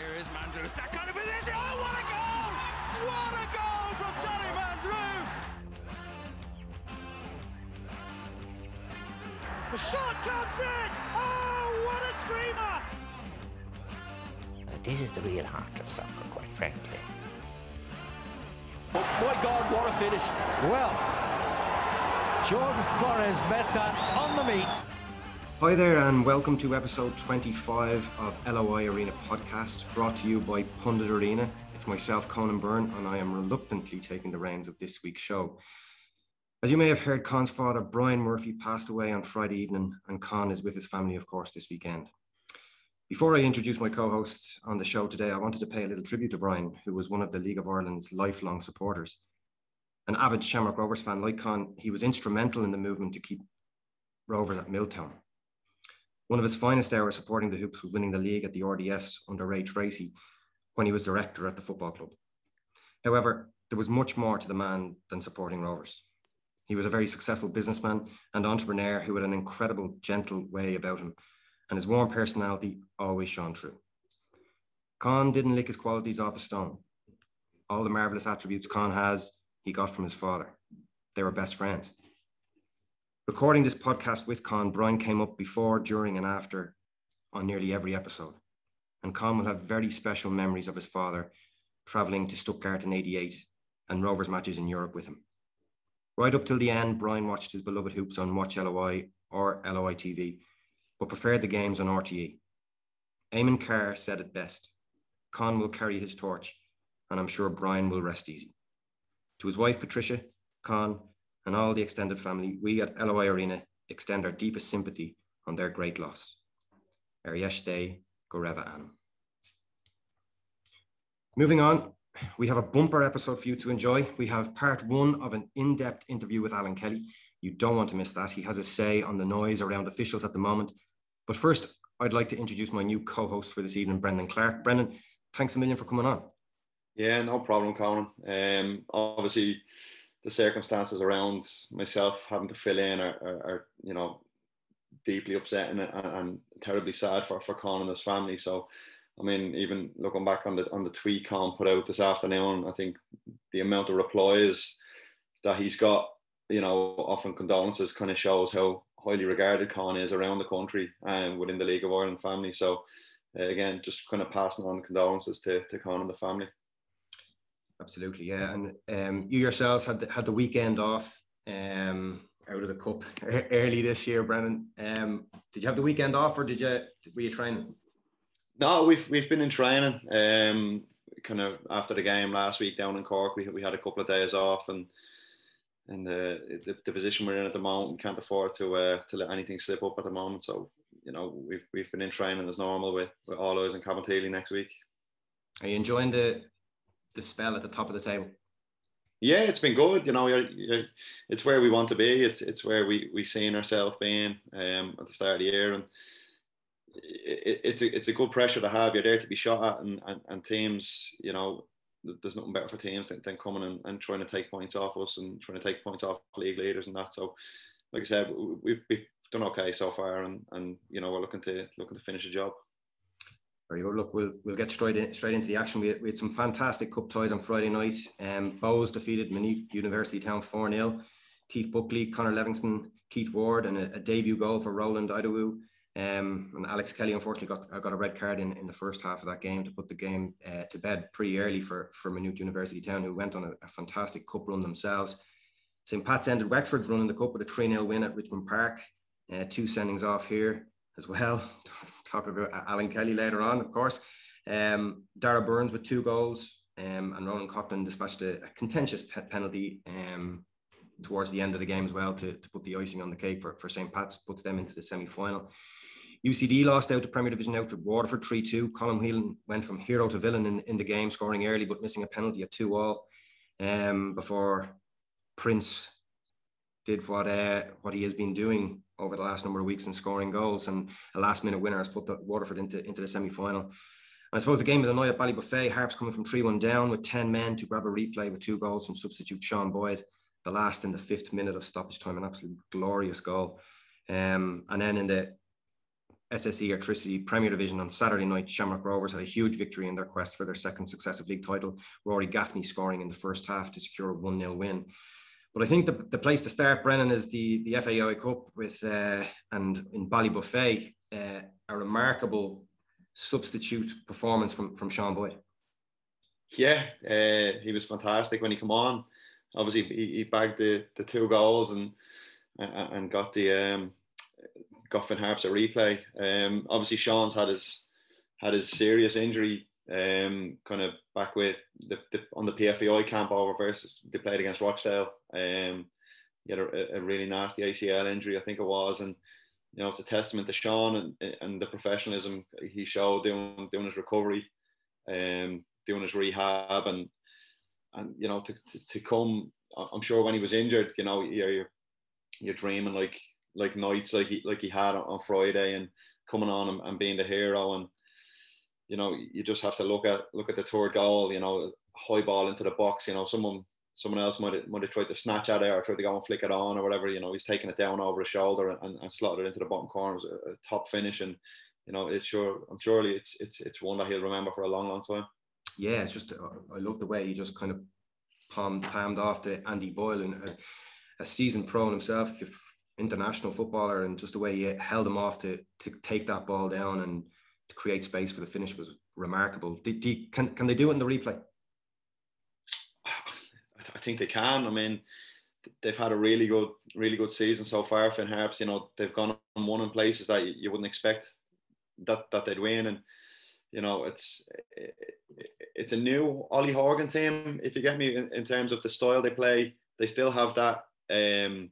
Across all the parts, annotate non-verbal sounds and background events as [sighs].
Here is Mandroiu. Is that kind of position? Oh, what a goal! What a goal from Danny Mandroiu! The shot comes in! Oh, what a screamer! This is the real heart of soccer, quite frankly. Oh my God, what a finish. Well, Jordan Flores met that on the meat. Hi there, and welcome to episode 25 of LOI Arena podcast, brought to you by Pundit Arena. It's myself, Conan Byrne, and I am reluctantly taking the reins of this week's show. As you may have heard, Con's father, Brian Murphy, passed away on Friday evening, and Con is with his family, of course, this weekend. Before I introduce my co host on the show today, I wanted to pay a little tribute to Brian, who was one of the League of Ireland's lifelong supporters. An avid Shamrock Rovers fan like Con, he was instrumental in the movement to keep Rovers at Milltown. One of his finest hours supporting the Hoops was winning the league at the RDS under Ray Treacy when he was director at the football club. However, there was much more to the man than supporting Rovers. He was a very successful businessman and entrepreneur who had an incredible, gentle way about him and his warm personality always shone through. Con didn't lick his qualities off a stone. All the marvelous attributes Con has, he got from his father. They were best friends. Recording this podcast with Con, Brian came up before, during, and after on nearly every episode. And Con will have very special memories of his father travelling to Stuttgart in 88 and Rovers matches in Europe with him. Right up till the end, Brian watched his beloved hoops on Watch LOI or LOI TV but preferred the games on RTE. Eamon Carr said it best Con will carry his torch, and I'm sure Brian will rest easy. To his wife, Patricia, Con, and all the extended family, we at LOI Arena extend our deepest sympathy on their great loss. Arieste Goreva Anam. Moving on, we have a bumper episode for you to enjoy. We have part one of an in depth interview with Alan Kelly. You don't want to miss that. He has a say on the noise around officials at the moment but first, I'd like to introduce my new co-host for this evening, Brendan Clarke. Brendan, thanks a million for coming on. Yeah, no problem, Colin. Um, obviously, the circumstances around myself having to fill in are, are, are you know, deeply upsetting and, and, terribly sad for for Con and his family. So, I mean, even looking back on the on the tweet Con put out this afternoon, I think the amount of replies that he's got, you know, often condolences kind of shows how highly regarded Con is around the country and within the League of Ireland family. So uh, again, just kind of passing on condolences to, to Con and the family. Absolutely, yeah. And um, you yourselves had the, had the weekend off um, out of the cup early this year, Brendan. Um, did you have the weekend off, or did you were you training? No, we've we've been in training. Um, kind of after the game last week down in Cork, we we had a couple of days off and in the, the, the position we're in at the moment, we can't afford to uh, to let anything slip up at the moment. So you know we've we've been in training as normal with with all those in Cabinteely next week. Are you enjoying the the spell at the top of the table? Yeah, it's been good. You know, you're, you're, it's where we want to be. It's it's where we we seen ourselves being um, at the start of the year, and it, it's a it's a good pressure to have. You're there to be shot at, and, and, and teams, you know, there's nothing better for teams than, than coming and, and trying to take points off us and trying to take points off league leaders and that. So, like I said, we've, we've done okay so far, and and you know we're looking to looking to finish the job. Very good. Look, we'll we'll get straight in, straight into the action. We had, we had some fantastic cup ties on Friday night. Um, Bohs defeated Maynooth University Town four 0 Keith Buckley, Conor Levingston, Keith Ward, and a, a debut goal for Roland Idowu. Um, and Alex Kelly unfortunately got got a red card in, in the first half of that game to put the game uh, to bed pretty early for for Maynooth University Town, who went on a, a fantastic cup run themselves. St. Pat's ended Wexford's run in the cup with a 3 0 win at Richmond Park. Uh, two sendings off here as well. [laughs] Talk about Alan Kelly later on, of course. Um, Darragh Burns with two goals, um, and Ronan Coughlan dispatched a, a contentious penalty um, towards the end of the game as well to, to put the icing on the cake for, for St. Pat's, puts them into the semi final. UCD lost out to Premier Division outfit Waterford 3 2. Colin Whelan went from hero to villain in, in the game, scoring early but missing a penalty at 2 all um, before Prince did what uh, what he has been doing over the last number of weeks in scoring goals. And a last minute winner has put the Waterford into, into the semi final. I suppose the game of the night at Ballybofey, Harps coming from 3 1 down with 10 men to grab a replay with two goals from substitute Sean Boyd, the last in the fifth minute of stoppage time, an absolute glorious goal. Um, and then in the SSE Airtricity Premier Division on Saturday night. Shamrock Rovers had a huge victory in their quest for their second successive league title. Rory Gaffney scoring in the first half to secure a 1 0 win. But I think the, the place to start, Brendan, is the, the FAI Cup with uh, and in Ballybofey, uh, a remarkable substitute performance from, from Sean Boyd. Yeah, uh, he was fantastic when he came on. Obviously, he, he bagged the, the two goals and and got the um, got Finn Harps a replay. Um, obviously, Sean's had his had his serious injury um, kind of back with the, the, on the PFAI camp over versus they played against Rochdale. Um, he had a, a, really nasty ACL injury, I think it was, and you know it's a testament to Sean and, and the professionalism he showed doing doing his recovery, um, doing his rehab, and and you know to, to, to come. I'm sure when he was injured, you know you're, you're dreaming like like nights like he like he had on Friday and coming on and, and being the hero and you know you just have to look at look at the third goal you know high ball into the box you know someone someone else might have, might have tried to snatch at it or tried to go and flick it on or whatever you know he's taking it down over his shoulder and, and slotted it into the bottom corner. A, a, top finish and you know it's sure I'm surely it's it's it's one that he'll remember for a long long time. Yeah it's just uh, I love the way he just kind of palmed palmed off to Andy Boyle and a, a seasoned pro himself international footballer and just the way he held him off to to take that ball down and to create space for the finish was remarkable. Did, did, can can they do it in the replay? [sighs] I think they can. I mean, they've had a really good, really good season so far. Finn Harps, you know, they've gone on one in places that you wouldn't expect that that they'd win, and you know, it's it's a new Ollie Horgan team. If you get me in, in terms of the style they play, they still have that um,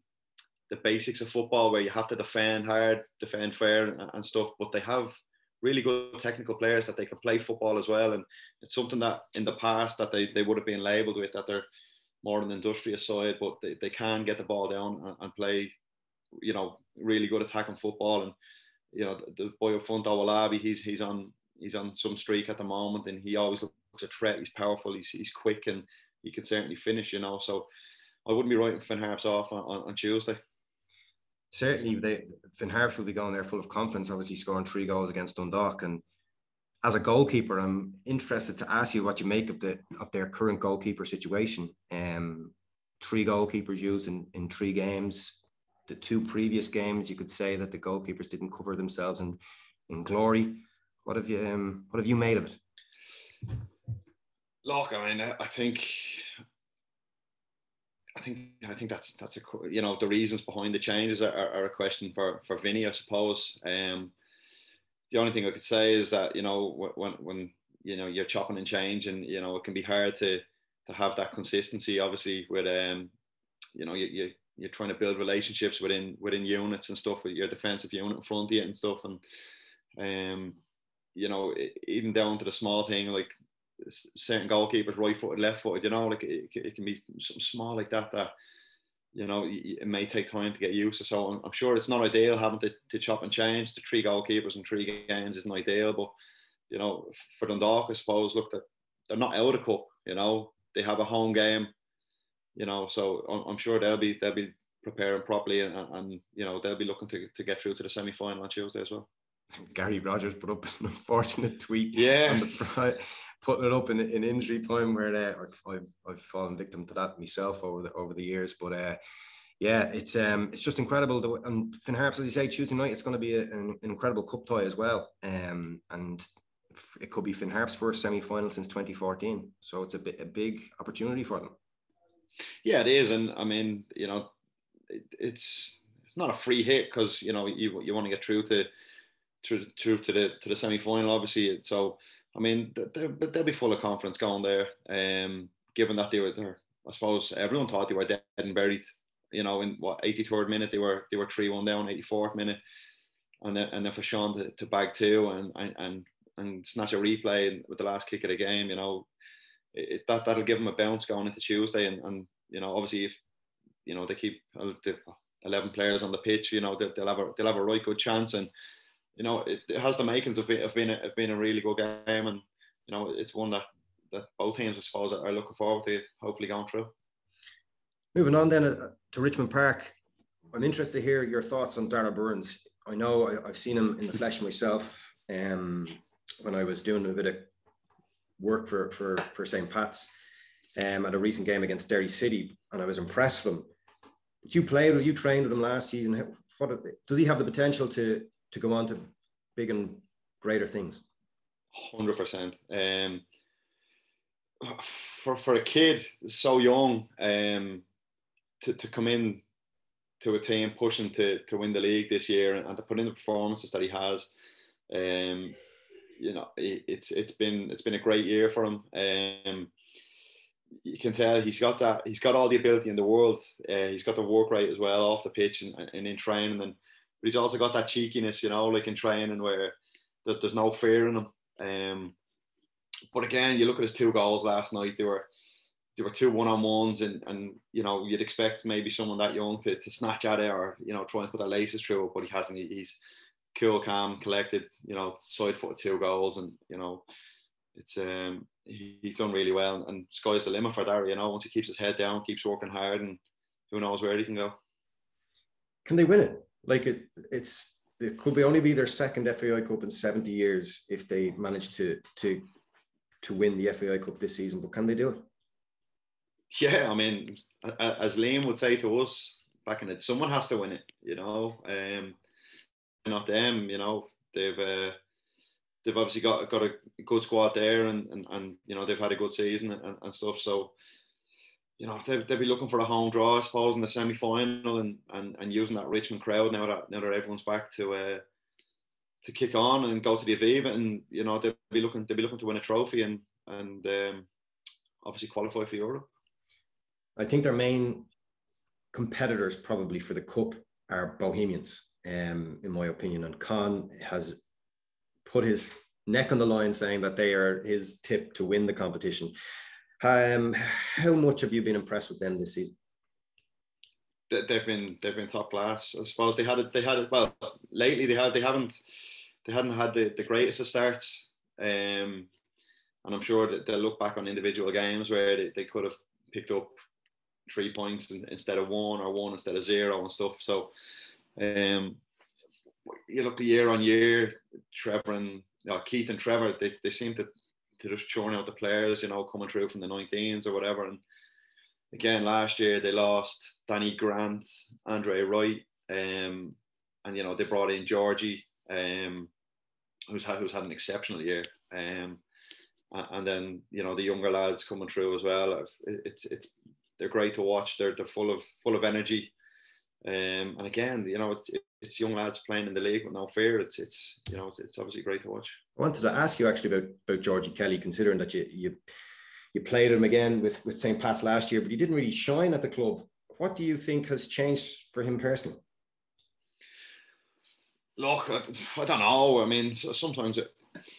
the basics of football where you have to defend hard, defend fair, and, and stuff. But they have really good technical players that they can play football as well. And it's something that in the past that they, they would have been labelled with that they're more an industrious side, but they, they can get the ball down and, and play, you know, really good attacking football. And you know, the, the boy up front, Owolabi, he's he's on he's on some streak at the moment, and he always looks a threat. He's powerful. He's he's quick, and he can certainly finish. You know, so I wouldn't be writing Finn Harps off on, on, on Tuesday certainly they Finn Harps will be going there full of confidence, obviously scoring three goals against Dundalk. And as a goalkeeper, I'm interested to ask you what you make of the of their current goalkeeper situation. Um, three goalkeepers used in, in three games. The two previous games, you could say that the goalkeepers didn't cover themselves in, in glory. What have you um, what have you made of it? Look, I mean, I think I think I think that's that's a you know the reasons behind the changes are, are a question for for Vinny, I suppose. Um, the only thing I could say is that you know when when you know you're chopping and changing, you know it can be hard to to have that consistency. Obviously, with um, you know you, you you're trying to build relationships within within units and stuff with your defensive unit in front of you and stuff, and um, you know even down to the small thing like certain goalkeepers right footed, left footed. You know, like it, it, can be something small like that that you know it may take time to get used to. So I'm, I'm sure it's not ideal having to, to chop and change. The three goalkeepers in three games isn't ideal, but you know for Dundalk, I suppose, look, they're, they're not out of cup. You know, they have a home game. You know, so I'm, I'm sure they'll be they'll be preparing properly, and, and you know they'll be looking to, to get through to the semi final on Tuesday as well. [laughs] Gary Rogers put up an unfortunate tweet yeah. on the putting it up in, in injury time where uh, I've, I've, I've fallen victim to that myself over the over the years. But uh, yeah, it's um it's just incredible. And Finn Harps, as you say, Tuesday night, it's going to be a, an, incredible cup tie as well. Um, and it could be Finn Harps' first semi final since 2014. So it's a, bit, a big opportunity for them. Yeah, it is, and I mean, you know, it, it's it's not a free hit because you know you you want to get through to through, through to the to the semi final, obviously. So I mean, they'll, be full of confidence going there. Um, given that they were there, I suppose everyone thought they were dead and buried. You know, in what 83rd minute they were they were three one down, 84th minute, and then and then for Sean to, to bag two and and and, and snatch a replay with the last kick of the game, you know, it, that that'll give them a bounce going into Tuesday, and and you know, obviously if you know they keep 11 players on the pitch, you know, they'll, they'll have a they'll have a right good chance and you know, it, it has the makings of being, of being, a, of being a really good game. And, you know, it's one that, that both teams, I suppose, are looking forward to hopefully going through. Moving on then uh, to Richmond Park, I'm interested to hear your thoughts on Darragh Burns. I know I, have seen him in the flesh myself. Um, when I was doing a bit of work for for for St. Pat's, um, at a recent game against Derry City, and I was impressed with him. But you played or you trained with him last season. What does he have the potential to to go on to big and greater things? Hundred percent. Um, for for a kid so young, um, to to come in to a team pushing to to win the league this year and, and to put in the performances that he has, um, you know, it, it's it's been it's been a great year for him. Um, you can tell he's got that he's got all the ability in the world. Uh, he's got the work rate as well off the pitch and, and in training, and but he's also got that cheekiness, you know, like in training where there's no fear in him. Um, but again, you look at his two goals last night. They were there were two one on ones, and and you know you'd expect maybe someone that young to, to snatch at it or you know try and put their laces through it, but he hasn't. He's cool, calm, collected. You know, side foot two goals, and you know it's um he, he's done really well, and sky's the limit for Derry. You know, once he keeps his head down, keeps working hard, and who knows where he can go. Can they win it? Like it, it's it could be only be their second FAI Cup in 70 years if they manage to to to win the FAI Cup this season. But can they do it? Yeah, I mean, as Liam would say to us back in it, someone has to win it. You know, um, not them. You know, they've uh, they've obviously got got a good squad there, and and, and you know they've had a good season and, and stuff. So you know, they they'll be looking for a home draw, I suppose, in the semi final and, and, and using that Richmond crowd now that now that everyone's back to uh, to kick on and go to the Aviva and you know they'll be looking they'll be looking to win a trophy and and um, obviously qualify for Europe. I think their main competitors probably for the cup are Bohemians, um, in my opinion. And Con has put his neck on the line saying that they are his tip to win the competition. Um, how much have you been impressed with them this season? They've been they've been top class. I suppose they had it. They had it well lately. They had they haven't they hadn't had the, the greatest of starts. Um, and I'm sure that they'll look back on individual games where they, they could have picked up three points instead of one or one instead of zero and stuff. So um, you look the year on year, Trevor and Keith and Trevor, they, they seem to to just churn out the players, you know, coming through from the 19s or whatever. And again, last year they lost Danny Grant, Andre Wright, um, and you know they brought in Georgie, um, who's had who's had an exceptional year. Um, and then you know the younger lads coming through as well. It's it's they're great to watch. They're they're full of full of energy. Um, and again, you know, it's it's young lads playing in the league with no fear. It's it's you know, it's, it's obviously great to watch. I wanted to ask you actually about about Georgie Kelly, considering that you you you played him again with with St. Pat's last year, but he didn't really shine at the club. What do you think has changed for him personally? Look, I, I don't know. I mean, sometimes it,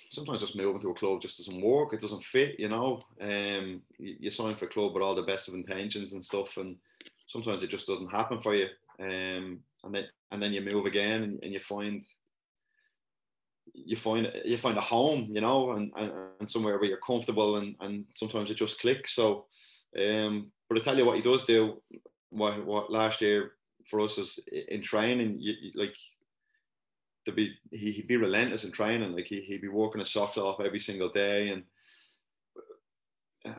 sometimes just moving to a club just doesn't work. It doesn't fit, you know. Um, you, you sign for a club with all the best of intentions and stuff, and sometimes it just doesn't happen for you. Um, and then and then you move again and, and you find you find you find a home, you know, and, and, and somewhere where you're comfortable and, and sometimes it just clicks. So um but I tell you what he does do what what last year for us is in training, you, you, like to be he, he'd be relentless in training, like he, he'd be working his socks off every single day and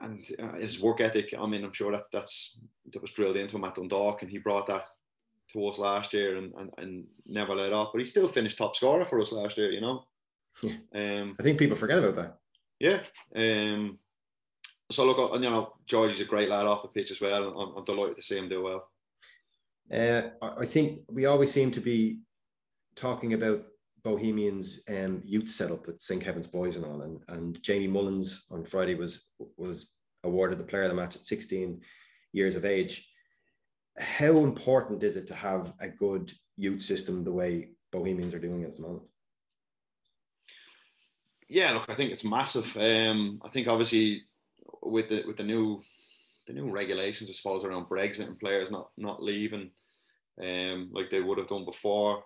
and uh, his work ethic. I mean, I'm sure that's that's that was drilled into him at Dundalk, and he brought that to us last year and, and, and never let off. But he still finished top scorer for us last year, you know. Yeah. Um, I think people forget about that. Yeah. Um, so look, you know, Georgie's a great lad off the pitch as well. I'm, I'm delighted to see him do well. Uh, I think we always seem to be talking about Bohemians um, youth setup at St Kevin's Boys and all, and, and Jamie Mullins on Friday was was awarded the player of the match at 16 years of age how important is it to have a good youth system the way Bohemians are doing at the moment? Yeah, look, I think it's massive. Um, I think obviously with the with the new the new regulations, I suppose, around Brexit and players not not leaving, um, like they would have done before,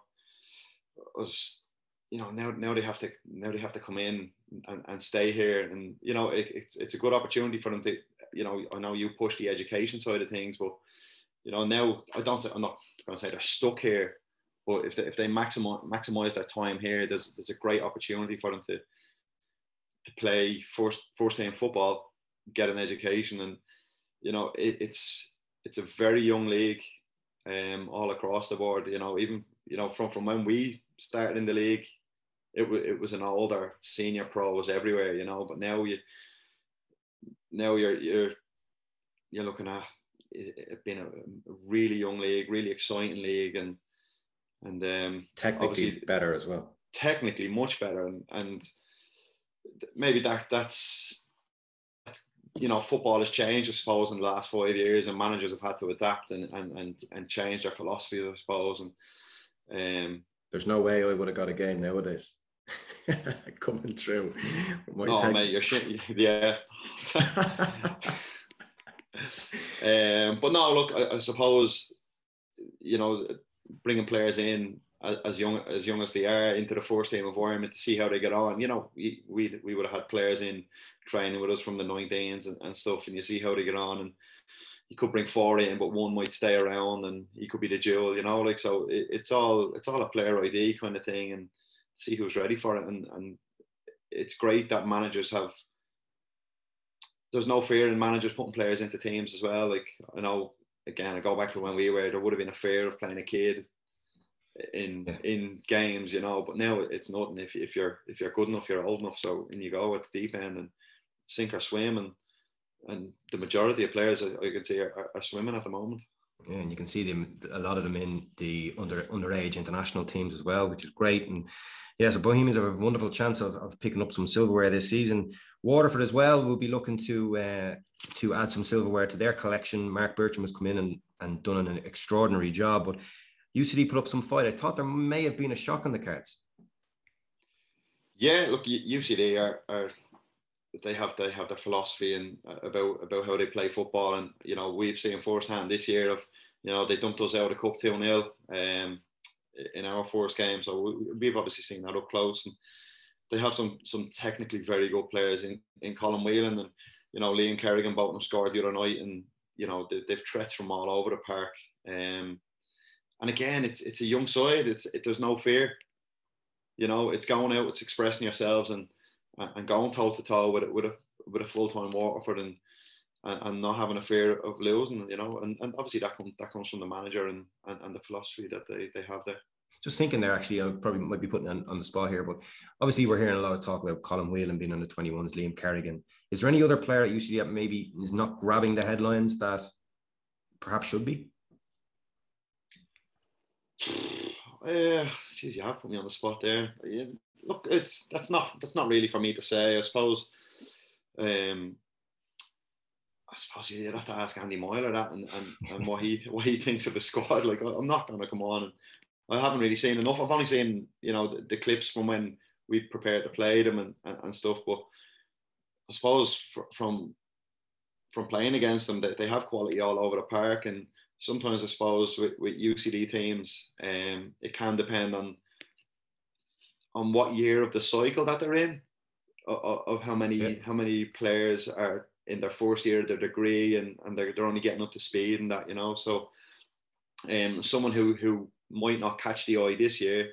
was you know now now they have to now they have to come in and, and stay here, and you know it, it's it's a good opportunity for them to you know I know you push the education side of things, but you know, now I don't say I'm not going to say they're stuck here, But if they, if they maximize maximize their time here, there's there's a great opportunity for them to to play first first team football, get an education, and you know it, it's it's a very young league, um, all across the board. You know, even you know from from when we started in the league, it was it was an older senior pros everywhere. You know, but now you now you're you're you're looking at it being a really young league, really exciting league, and and um, technically better as well. Technically, much better, and and maybe that that's you know football has changed, I suppose, in the last five years, and managers have had to adapt and and and, and change their philosophy, I suppose. And um, there's no way I would have got a game nowadays. [laughs] coming through. No, tech- mate, you're shit. [laughs] Yeah. [laughs] [laughs] um, but no, look, I, I, suppose you know bringing players in as young as young as they are into the first team environment to see how they get on. You know, we we, we would have had players in training with us from the 19s and, and stuff, and you see how they get on. And you could bring four in, but one might stay around, and he could be the jewel. You know, like so, it, it's all it's all a player ID kind of thing, and see who's ready for it. And and it's great that managers have. There's no fear in managers putting players into teams as well. Like I know, again, I go back to when we were there would have been a fear of playing a kid in yeah. in games, you know. But now it's nothing. If if you're if you're good enough, you're old enough. So and you go at the deep end and sink or swim, and and the majority of players I, I can see are, are, swimming at the moment. Yeah, and you can see them a lot of them in the under underage international teams as well, which is great. And yeah, so Bohemians have a wonderful chance of, of picking up some silverware this season. Waterford as well will be looking to uh, to add some silverware to their collection. Marc Bircham has come in and, and done an extraordinary job, but UCD put up some fight. I thought there may have been a shock on the cards. Yeah, look, UCD are, are they have they have their philosophy and uh, about about how they play football, and you know we've seen firsthand this year of you know they dumped us out of the cup two 0 um, in our first game, so we, have obviously seen that up close. And they have some some technically very good players in in Colin Whelan and you know Liam Kerrigan both scored the other night, and you know they, have threats from all over the park. Um, and again, it's it's a young side. It's it, there's no fear. You know, it's going out, it's expressing yourselves, and and going toe to toe with it with a with a full time Waterford and, and and not having a fear of losing. You know, and, and obviously that comes that comes from the manager and, and and the philosophy that they they have there just thinking there actually I probably might be putting on, on the spot here but obviously we're hearing a lot of talk about Colin Whelan being on the 21s Liam Kerrigan is there any other player at UCD that maybe is not grabbing the headlines that perhaps should be [sighs] uh, geez, you have put me on the spot there. Yeah, look, it's that's not that's not really for me to say. I suppose. Um, I suppose you'd have to ask Andy Myler that and, and, and what he what he thinks of the squad. Like I'm not going to come on and I haven't really seen enough. I've only seen you know the, the clips from when we prepared to play them and, and, and stuff. But I suppose for, from from playing against them, they, they have quality all over the park and sometimes I suppose with, with UCD teams, um, it can depend on on what year of the cycle that they're in, of, of how many yeah. how many players are in their first year of their degree and, and they're, they're only getting up to speed and that you know so um someone who who might not catch the eye this year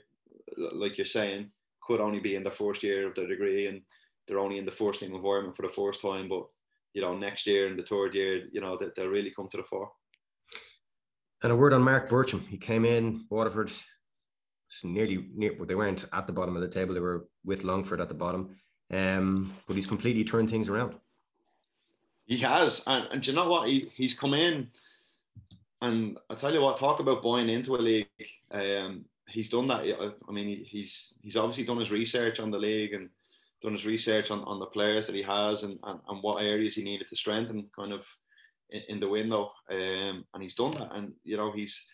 like you're saying could only be in the first year of their degree and they're only in the first team environment for the first time but you know next year and the third year you know that they'll really come to the fore and a word on Marc Bircham. He came in, Waterford, nearly near, they weren't at the bottom of the table. They were with Longford at the bottom. Um, but he's completely turned things around. He has. And, and you know what? He, he's come in, and I tell you what, talk about buying into a league. Um, he's done that. I mean, he's he's obviously done his research on the league and done his research on, on the players that he has and, and, and what areas he needed to strengthen, kind of in, in the window, um, and he's done that. And you know, he's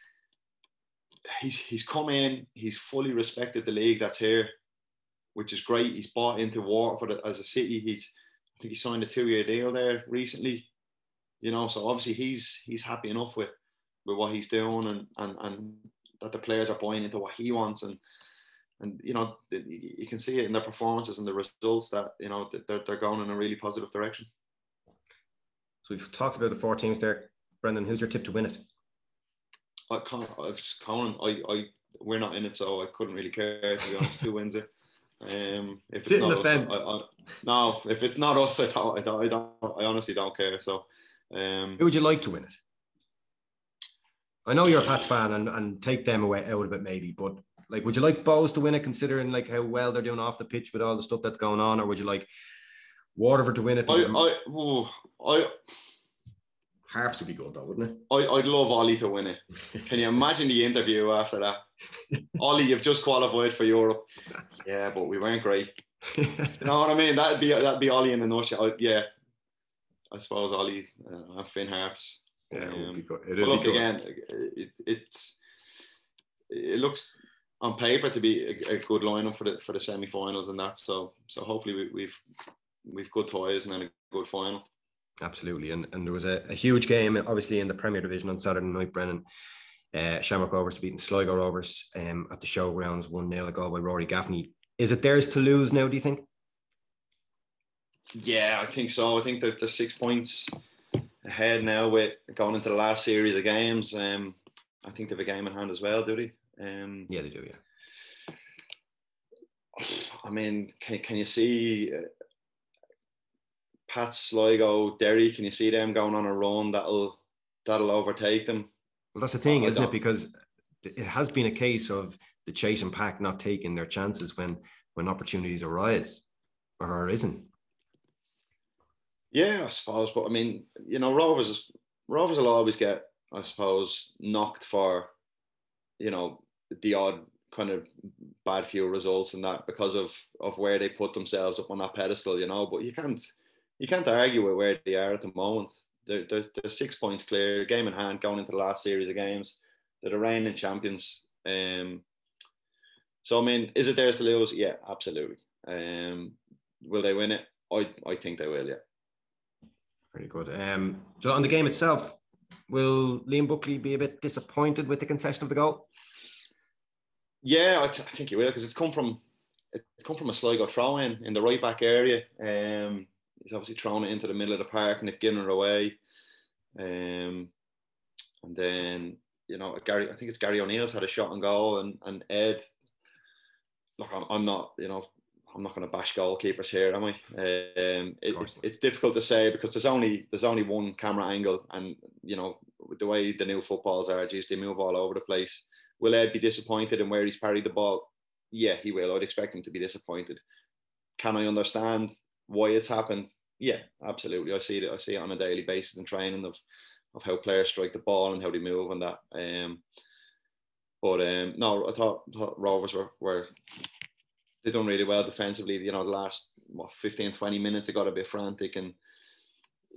he's he's come in, he's fully respected the league that's here, which is great. He's bought into Waterford as a city. He's I think he signed a two-year deal there recently. You know, so obviously he's he's happy enough with with what he's doing and and and that the players are buying into what he wants and and you know you can see it in their performances and the results that you know they're, they're going in a really positive direction so we've talked about the four teams there. Brendan, who's your tip to win it? I can't. I've Conan. I, I we're not in it, so I couldn't really care to be honest. Who wins it? Um, if it's in not the us, fence. I, I, no, if it's not us, I don't, I don't, I don't, I honestly don't care. So, um, Who would you like to win it? I know you're a Pats fan and, and take them away out of it maybe, but like, would you like Bohs to win it considering like how well they're doing off the pitch with all the stuff that's going on, or would you like Waterford to win it? I, I, ooh, I, Harps would be good though, wouldn't it? I, I'd love Ollie to win it. Can you imagine the interview after that? [laughs] Ollie, you've just qualified for Europe. Yeah, but we weren't great. You know what I mean? That'd be that'd be Ollie in the nutshell. I, yeah, I suppose Ollie uh, and Finn Harps. Yeah, it be Um, good. Look be good. again, it, it's it looks on paper to be a, a good lineup for the for the semi-finals and that. So so hopefully we, we've we've good toys and then a good final. Absolutely. And, and there was a, a huge game, obviously, in the Premier Division on Saturday night, Brendan. Uh, Shamrock Rovers beating Sligo Rovers um, at the showgrounds 1 0 ago by Rory Gaffney. Is it theirs to lose now, do you think? Yeah, I think so. I think that the six points ahead now with going into the last series of games. Um, I think they have a game in hand as well, do they? Um, Yeah, they do, yeah. I mean, can, can you see uh, Pat Sligo, Derry? Can you see them going on a run that'll that'll overtake them? Well, that's the thing, I isn't it? Because it has been a case of the chase and pack not taking their chances when when opportunities arise or isn't. Yeah, I suppose. But I mean, you know, Rovers Rovers will always get, I suppose, knocked for, you know, the odd kind of bad few results and that because of of where they put themselves up on that pedestal, you know. But you can't you can't argue with where they are at the moment. They're, they're, they're six points clear, game in hand, going into the last series of games. They're the reigning champions. Um, so I mean, is it theirs to lose? Yeah, absolutely. Um, will they win it? I I think they will. Yeah. Very good. Um, so on the game itself, will Liam Buckley be a bit disappointed with the concession of the goal? Yeah, I, t- I think he will because it's come from it's come from a Sligo throw in in the right back area. Um, he's obviously thrown it into the middle of the park and they've given it away. Um, and then you know Gary, I think it's Gary O'Neill's had a shot on goal, and and Ed. Look, I'm, I'm not you know I'm not going to bash goalkeepers here, am I? Um, it, it's, it's difficult to say because there's only there's only one camera angle, and you know the way the new footballs are, geez, they move all over the place. Will Ed be disappointed in where he's parried the ball? Yeah, he will. I'd expect him to be disappointed. Can I understand why it's happened? Yeah, absolutely. I see it. I see it on a daily basis in training of of how players strike the ball and how they move and that. Um, but um, no, I thought, thought Rovers were, were they done really well defensively. You know, the last what 15, 20 minutes, they got a bit frantic and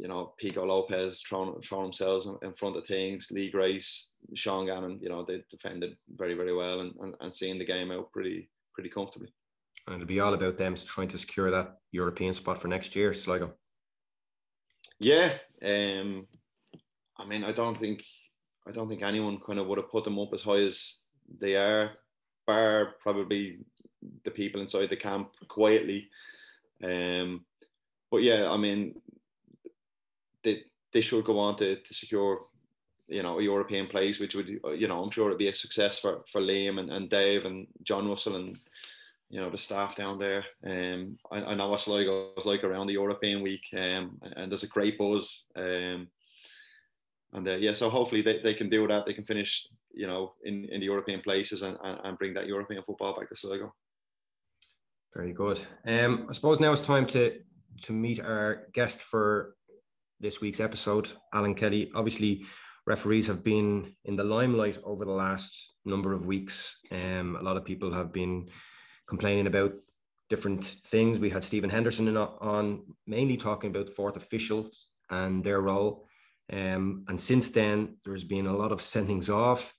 you know, Pico Lopes throwing, throwing themselves in- in front of things, Lee Grace, Sean Gannon, you know, they defended very, very well and, and, and seeing the game out pretty pretty comfortably. And it'll be all about them trying to secure that European spot for next year, Sligo. Yeah, um, I mean, I don't think I don't think anyone kind of would have put them up as high as they are, bar probably the people inside the camp quietly. Um, but yeah, I mean, they they should go on to, to secure, you know, a European place, which would you know I'm sure it'd be a success for for Liam and, and Dave and John Russell and you know the staff down there. Um, I, I know what Sligo is like around the European week, um, and, and there's a great buzz. Um, and uh, yeah, so hopefully they, they can do that. They can finish, you know, in, in the European places and, and, and bring that European football back to Sligo. Very good. Um, I suppose now it's time to to meet our guest for this week's episode, Alan Kelly. Obviously, referees have been in the limelight over the last number of weeks. Um, a lot of people have been complaining about different things. We had Stephen Henderson on mainly talking about fourth officials and their role. Um, and since then, there's been a lot of sendings off.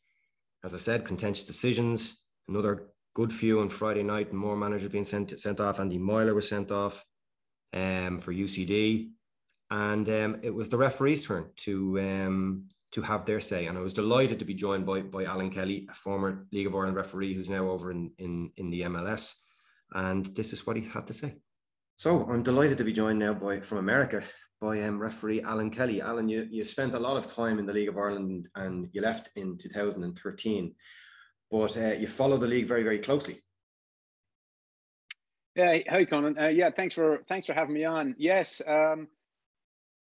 As I said, contentious decisions. Another good few on Friday night, and more managers being sent sent off. Andy Myler was sent off um, for UCD, and um, it was the referee's turn to um, to have their say. And I was delighted to be joined by by Alan Kelly, a former League of Ireland referee who's now over in in in the MLS, and this is what he had to say. So I'm delighted to be joined now by from America by um, referee Alan Kelly. Alan, you, you spent a lot of time in the League of Ireland and you left in 2013. But uh, you follow the league very, very closely. Yeah, hi Conan. Uh, yeah, thanks for thanks for having me on. Yes, um,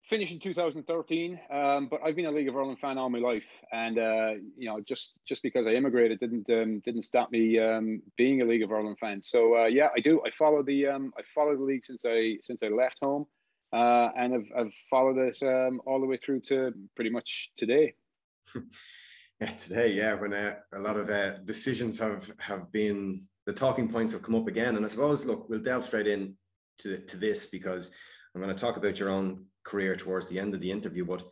finished in 2013, um, but I've been a League of Ireland fan all my life, and uh, you know, just just because I immigrated didn't um, didn't stop me um, being a League of Ireland fan. So uh, yeah, I do. I follow the um, I follow the league since I since I left home, uh, and I've I've followed it um, all the way through to pretty much today. [laughs] today, yeah, when uh, a lot of uh, decisions have have been the talking points have come up again. And I suppose, look, we'll delve straight in to, to this because I'm going to talk about your own career towards the end of the interview. But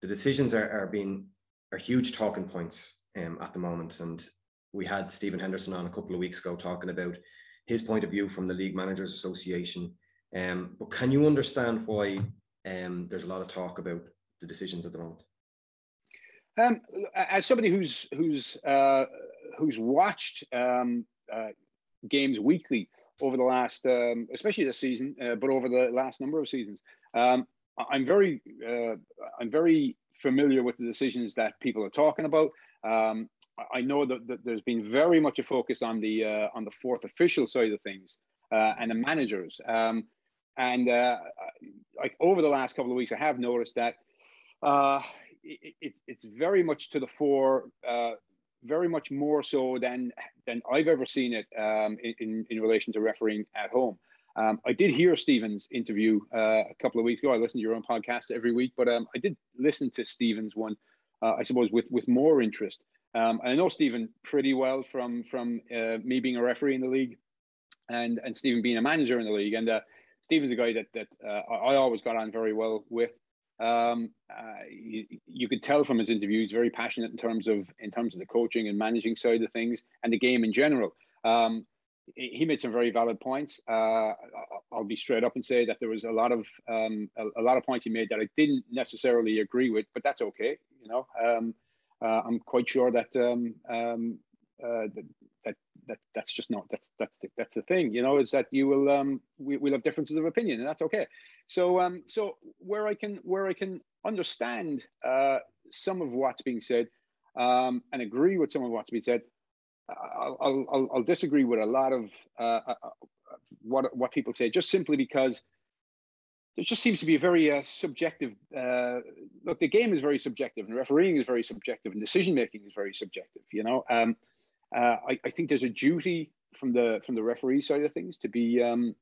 the decisions are, are being are huge talking points um, at the moment. And we had Stephen Henderson on a couple of weeks ago talking about his point of view from the League Managers Association. Um, but can you understand why um, there's a lot of talk about the decisions at the moment? Um, as somebody who's who's uh, who's watched um, uh, games weekly over the last, um, especially this season, uh, but over the last number of seasons. Um, I'm very, uh, I'm very familiar with the decisions that people are talking about. Um, I know that, that, there's been very much a focus on the uh, on the fourth official side of things uh, and the managers. Um, and like over the last couple of weeks, I have noticed that it, it's it's very much to the fore very much more so than than I've ever seen it um, in, in relation to refereeing at home. Um, I did hear Stephen's interview uh, a couple of weeks ago. I listen to your own podcast every week, but um, I did listen to Stephen's one, uh, I suppose, with with more interest. Um, and I know Stephen pretty well from from uh, me being a referee in the league, and and Stephen being a manager in the league. And uh, Stephen's a guy that that uh, I always got on very well with. Um, uh, you, could tell from his interviews very passionate in terms of in terms of the coaching and managing side of things and the game in general. Um, he made some very valid points. Uh, I'll be straight up and say that there was a lot of um, a, a, lot of points he made that I didn't necessarily agree with, but that's okay. You know, um, uh, I'm quite sure that, um, um, uh, that that that that's just not that's that's the, that's the thing. You know, is that you will um, we will have differences of opinion, and that's okay. So um, so where I can where I can understand uh, some of what's being said um, and agree with some of what's being said, I'll, I'll, I'll disagree with a lot of uh, uh, uh, what what people say just simply because there just seems to be a very uh, subjective uh, look. The game is very subjective, and refereeing is very subjective, and decision making is very subjective. You know, um, uh, I, I, think there's a duty from the from the referee side of things to be um,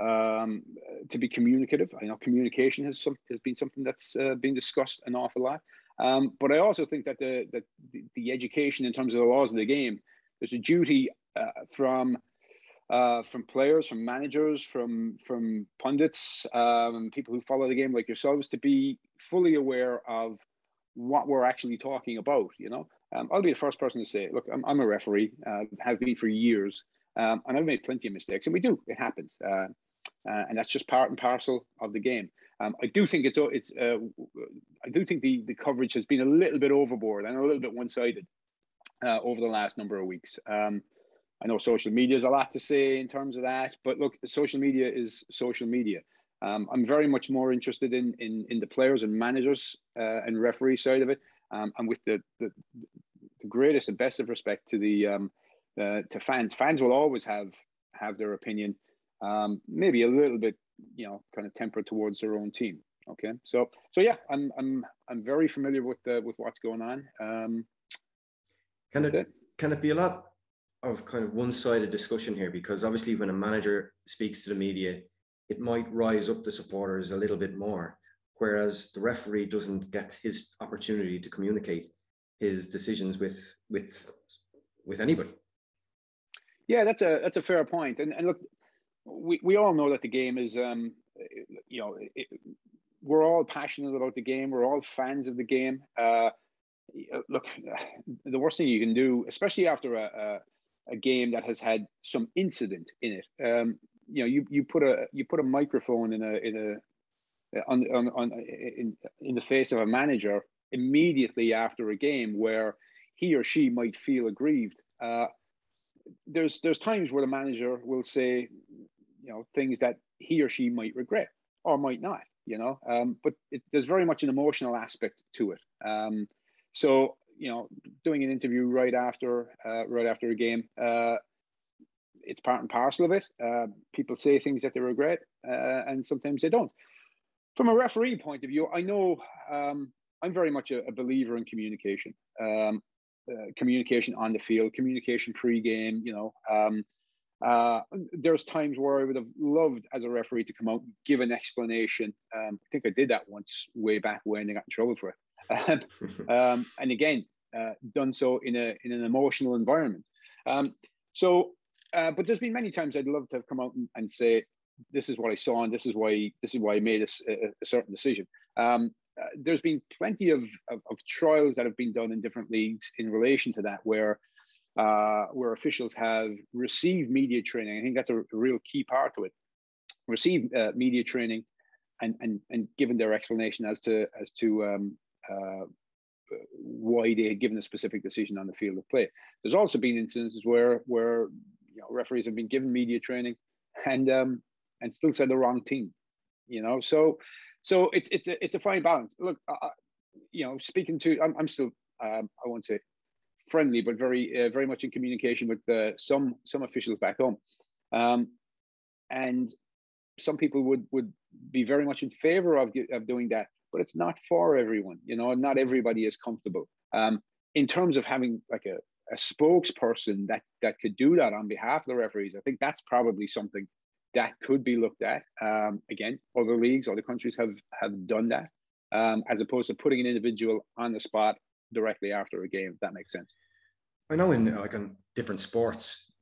um, to be communicative. I know communication has some has been something that's uh, been discussed an awful lot. Um, but I also think that the, that the, education in terms of the laws of the game, there's a duty uh, from uh, from players, from managers, from from pundits, um, people who follow the game like yourselves, to be fully aware of what we're actually talking about. You know, um, I'll be the first person to say, look, I'm, I'm a referee, uh, have been for years, um, and I've made plenty of mistakes, and we do, it happens. Uh, uh, and that's just part and parcel of the game. Um, I do think it's it's uh, I do think the the coverage has been a little bit overboard and a little bit one sided uh, over the last number of weeks. Um, I know social media is a lot to say in terms of that, but look, social media is social media. Um, I'm very much more interested in in, in the players and managers uh, and referee side of it, um, and with the, the, the greatest and best of respect to the um, uh, to fans. Fans will always have have their opinion um, maybe a little bit, you know, kind of tempered towards their own team. Okay, so so yeah, I'm I'm I'm very familiar with the with what's going on. Um, can it, it can it be a lot of kind of one-sided discussion here? Because obviously, when a manager speaks to the media, it might rise up the supporters a little bit more, whereas the referee doesn't get his opportunity to communicate his decisions with with with anybody. Yeah, that's a that's a fair point. And and look, we, we all know that the game is, um, you know, it, we're all passionate about the game. We're all fans of the game. Uh, look, [sighs] the worst thing you can do, especially after a, a, a game that has had some incident in it, um, you know, you, you put a you put a microphone in a in a on, on, on in, in the face of a manager immediately after a game where he or she might feel aggrieved. Uh, there's there's times where the manager will say, you know things that he or she might regret or might not you know um, but it, there's very much an emotional aspect to it um, so you know, doing an interview right after uh, right after a game. Uh, it's part and parcel of it. Uh, people say things that they regret, uh, and sometimes they don't. From a referee point of view, I know um, I'm very much a, a, believer in communication. Um, uh, communication on the field, communication pre-game. You know, um, uh, there's times where I would have loved as a referee to come out and give an explanation. Um, I think I did that once way back when I got in trouble for it. [laughs] [laughs] um, and again, uh, done so in a in an emotional environment. Um, so, uh, but there's been many times I'd love to have come out and, and, say, this is what I saw, and this is why this is why I made a, a, certain decision. Um, uh, there's been plenty of, of, of trials that have been done in different leagues in relation to that, where uh, where officials have received media training. I think that's a, real key part to it. Received uh, media training, and and and given their explanation as to as to um, uh, why they had given a specific decision on the field of play. There's also been instances where where you know, referees have been given media training and um, and still said the wrong thing. You know, so so it's it's a it's a fine balance. Look, uh, you know, speaking to I'm, I'm still um, I won't say friendly, but very uh, very much in communication with uh, some some officials back home, um, and some people would would be very much in favor of of doing that, but it's not for everyone. You know, not everybody is comfortable. Um, in terms of having like a, a spokesperson that that could do that on behalf of the referees, I think that's probably something that could be looked at. Um, again, other leagues, other countries have have done that, um, as opposed to putting an individual on the spot directly after a game. If that makes sense. I know in like on different sports,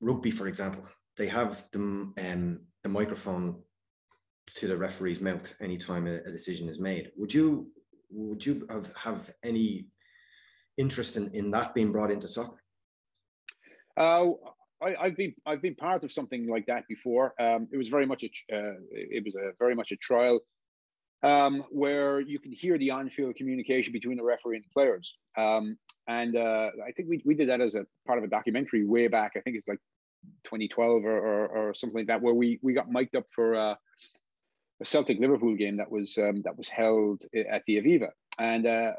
rugby, for example, they have the um, the microphone to the referee's mouth anytime a, a decision is made. Would you would you have, have any interest in, in that being brought into soccer? Uh, I, have been I've been part of something like that before. Um, it was very much a uh, it was a very much a trial um, where you can hear the on-field communication between the referee and the players. Um, and uh, I think we, we did that as a part of a documentary way back. I think it's like 2012 or, or, or something like that, where we we got mic'd up for uh, a Celtic Liverpool game that was um, that was held at the Aviva, and uh,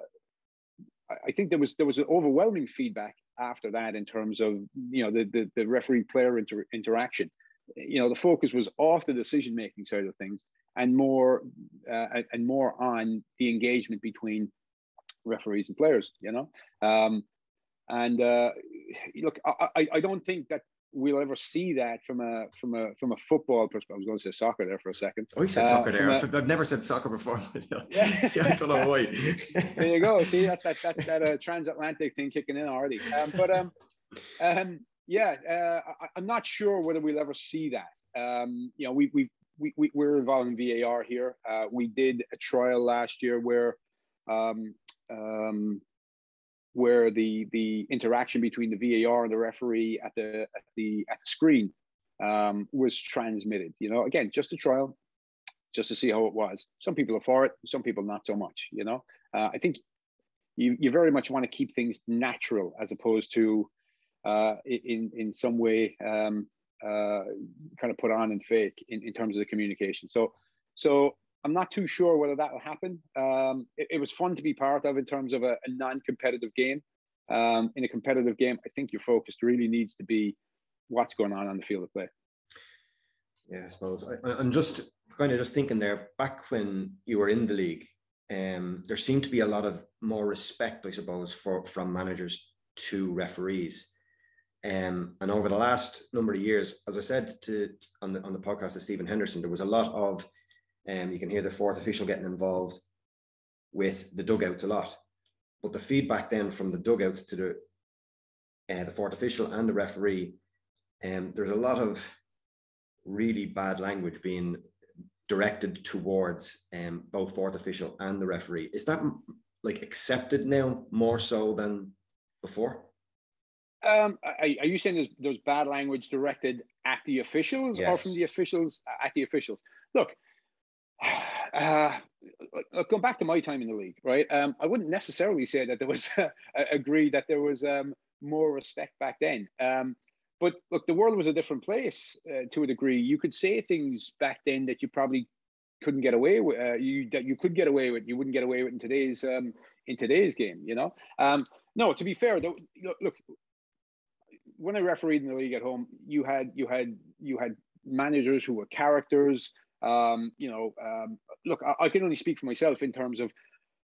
I think there was there was an overwhelming feedback after that in terms of you know the the, the referee player inter- interaction. You know, the focus was off the decision making side of things and more uh, and more on the engagement between referees and players. You know, um, and uh, look, I, I don't think that we'll ever see that from a from a from a football perspective. I was going to say soccer there for a second. Oh, you said uh, soccer there. i have never said soccer before. [laughs] [laughs] yeah. yeah, I don't know why. [laughs] there you go. See, that's that that, that uh, transatlantic thing kicking in already. Um, but um, um, yeah, uh, I, am not sure whether we'll ever see that. Um, you know, we we we, we we're involved in VAR here. Uh, we did a trial last year where um, um, where the the interaction between the VAR and the referee at the at the at the screen um, was transmitted. You know, again, just a trial, just to see how it was. Some people are for it, some people not so much. You know, uh, I think you you very much want to keep things natural as opposed to uh, in in some way um, uh, kind of put on and fake in, in terms of the communication. So so I'm not too sure whether that will happen. Um, it, it, was fun to be part of in terms of a, a non-competitive game. Um, in a competitive game, I think your focus really needs to be what's going on on the field of play. Yeah, I suppose. I, am just kind of just thinking there. Back when you were in the league, um, there seemed to be a lot of more respect, I suppose, for from managers to referees. Um, and over the last number of years, as I said to on the on the podcast to Stephen Henderson, there was a lot of um, you can hear the fourth official getting involved with the dugouts a lot. But the feedback then from the dugouts to the uh, the fourth official and the referee, um, there's a lot of really bad language being directed towards um, both fourth official and the referee. Is that like accepted now more so than before? Um, are, are, you saying there's, there's bad language directed at the officials yes. or from the officials at the officials? Look, uh, going back to my time in the league, right? Um, I wouldn't necessarily say that there was [laughs] uh, agree that there was um, more respect back then. Um, but look, the world was a different place uh, to a degree. You could say things back then that you probably couldn't get away with. Uh, you that you could get away with, you wouldn't get away with in today's um, in today's game. You know, um, no. To be fair, though, look, look, when I refereed in the league at home, you had you had you had managers who were characters. Um, you know, um, look, I, I, can only speak for myself in terms of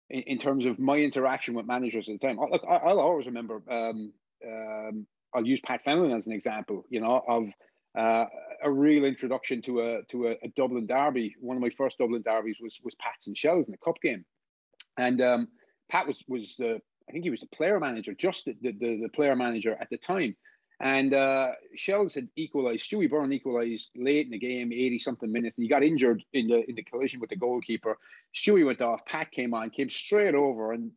in, in, terms of my interaction with managers at the time. Look, I, will always remember. Um, um, I'll use Pat Fenlon as an example. You know, of uh, a real introduction to a to a, a, Dublin derby. One of my first Dublin derbies was was Pats and Shells in a cup game, and um, Pat was was the I think he was the player manager, just the, the, the player manager at the time. And uh, Shells had equalised. Stewie Byrne equalised late in the game, eighty something minutes, and he got injured in the in the collision with the goalkeeper. Stewie went off. Pat came on, came straight over, and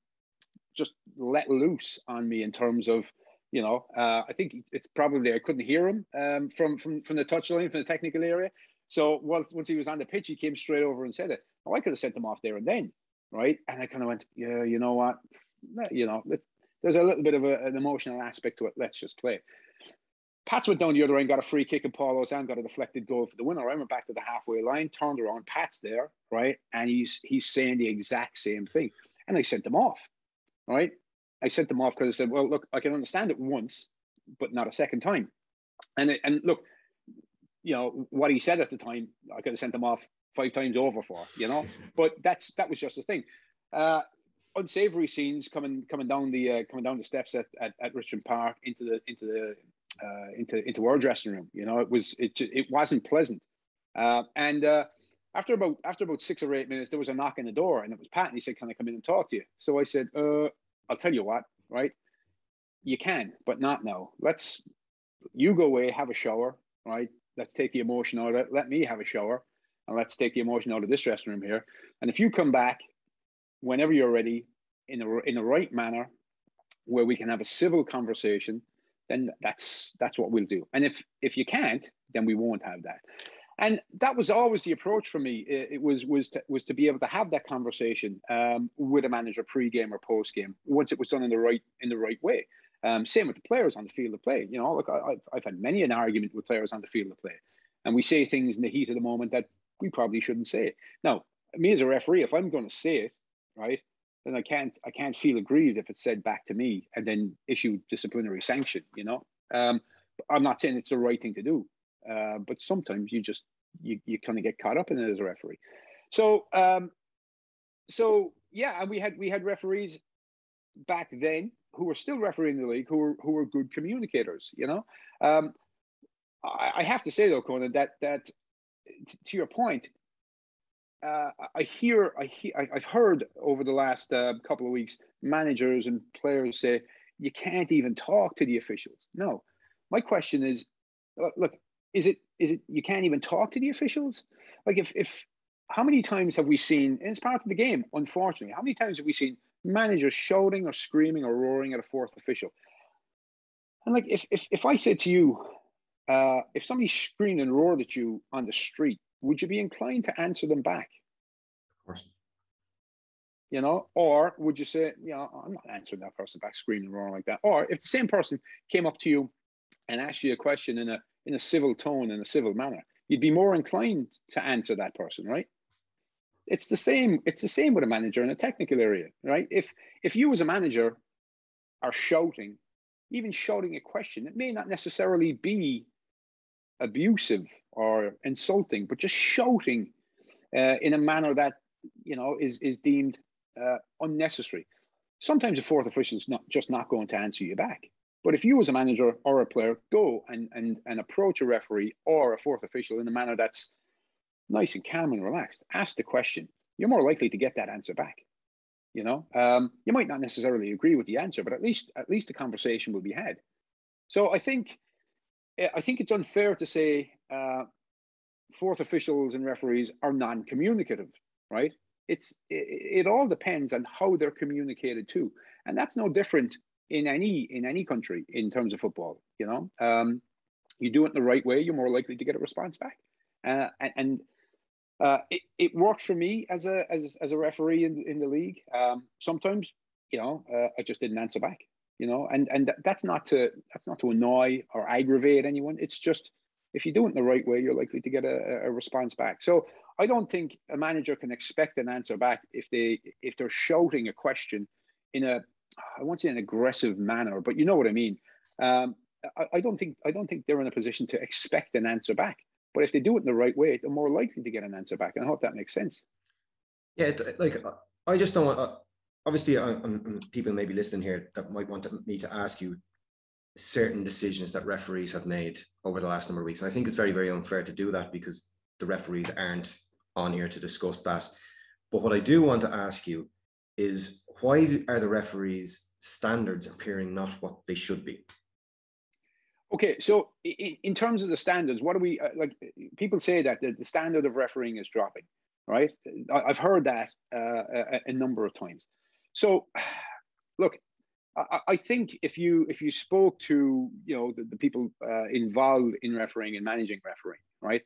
just let loose on me in terms of, you know, uh, I think it's probably I couldn't hear him um, from from from the touchline from the technical area. So once once he was on the pitch, he came straight over and said it. Oh, I could have sent him off there and then, right? And I kind of went, yeah, you know what, you know, there's a little bit of a, an emotional aspect to it. Let's just play. Pats went down the other end, got a free kick, and Paul Osam got a deflected goal for the winner. I went back to the halfway line, turned around, Pat's there, right? And he's he's saying the exact same thing. And I sent him off, right? I sent him off because I said, well, look, I can understand it once, but not a second time. And it, and look, you know what he said at the time, I could have sent him off five times over for, you know. [laughs] But that's that was just the thing. Uh, unsavory scenes coming coming down the uh, coming down the steps at, at, at Richmond Park into the into the uh, into into our dressing room. You know, it was it it wasn't pleasant. Uh, and uh, after about after about six or eight minutes, there was a knock on the door, and it was Pat, and he said, "Can I come in and talk to you?" So I said, uh, "I'll tell you what, right? You can, but not now. Let's you go away, have a shower, right? Let's take the emotion out of it. Let me have a shower, and let's take the emotion out of this dressing room here. And if you come back whenever you're ready, in a in a right manner, where we can have a civil conversation." Then that's that's what we'll do. And if if you can't, then we won't have that. And that was always the approach for me. It, was was to, was to be able to have that conversation um, with a manager pre-game or post-game once it was done in the right in the right way. Um, same with the players on the field of play. You know, look, I, have I've had many an argument with players on the field of play, and we say things in the heat of the moment that we probably shouldn't say. Now, me as a referee, if I'm going to say it, right, then I can't I can't feel aggrieved if it's said back to me and then issue disciplinary sanction. You know, um, I'm not saying it's the right thing to do, uh, but sometimes you just you you kind of get caught up in it as a referee. So um, so yeah, and we had we had referees back then who were still refereeing the league who were who were good communicators. You know, um, I, I have to say though, Conan, that that to your point, uh, I hear, I hear, I've heard over the last uh, couple of weeks, managers and players say you can't even talk to the officials. No, my question is, uh, look, is it is it you can't even talk to the officials? Like if if how many times have we seen? It's part of the game, unfortunately. How many times have we seen managers shouting or screaming or roaring at a fourth official? And like if if if I said to you, uh, if somebody screamed and roared at you on the street would you be inclined to answer them back? Of course. You know, or would you say, you know, I'm not answering that person back, screaming wrong like that. Or if the same person came up to you and asked you a question in a in a civil tone, in a civil manner, you'd be more inclined to answer that person, right? It's the same. It's the same with a manager in a technical area, right? If if you as a manager are shouting, even shouting a question, it may not necessarily be abusive or insulting, but just shouting uh, in a manner that you know is is deemed uh, unnecessary. Sometimes a fourth official is not just not going to answer you back. But if you as a manager or a player go and and and approach a referee or a fourth official in a manner that's nice and calm and relaxed, ask the question, you're more likely to get that answer back. You know, um, you might not necessarily agree with the answer, but at least at least the conversation will be had. So I think I think it's unfair to say uh, fourth officials and referees are non-communicative, right? It's it, it, all depends on how they're communicated to, and that's no different in any in any country in terms of football. You know, um, you do it the right way, you're more likely to get a response back, uh, and, and uh, it, it worked for me as a as, as a referee in, in the league. Um, sometimes, you know, uh, I just didn't answer back you know and and that's not to that's not to annoy or aggravate anyone it's just if you do it the right way you're likely to get a, a response back so i don't think a manager can expect an answer back if they if they're shouting a question in a I won't say an aggressive manner, but you know what I mean. Um, I, I, don't think I don't think they're in a position to expect an answer back. But if they do it in the right way, they're more likely to get an answer back. And I hope that makes sense. Yeah, like I just don't want. Obviously, I'm, people may be listening here that might want to, me to ask you certain decisions that referees have made over the last number of weeks. And I think it's very, very unfair to do that because the referees aren't on here to discuss that. But what I do want to ask you is why are the referees' standards appearing not what they should be? Okay, so in, terms of the standards, what do we uh, like? People say that the, standard of refereeing is dropping, right? I, have heard that uh, a, number of times. So, [sighs] look, I, I, think if you if you spoke to you know the, the people uh, involved in refereeing and managing refereeing, right?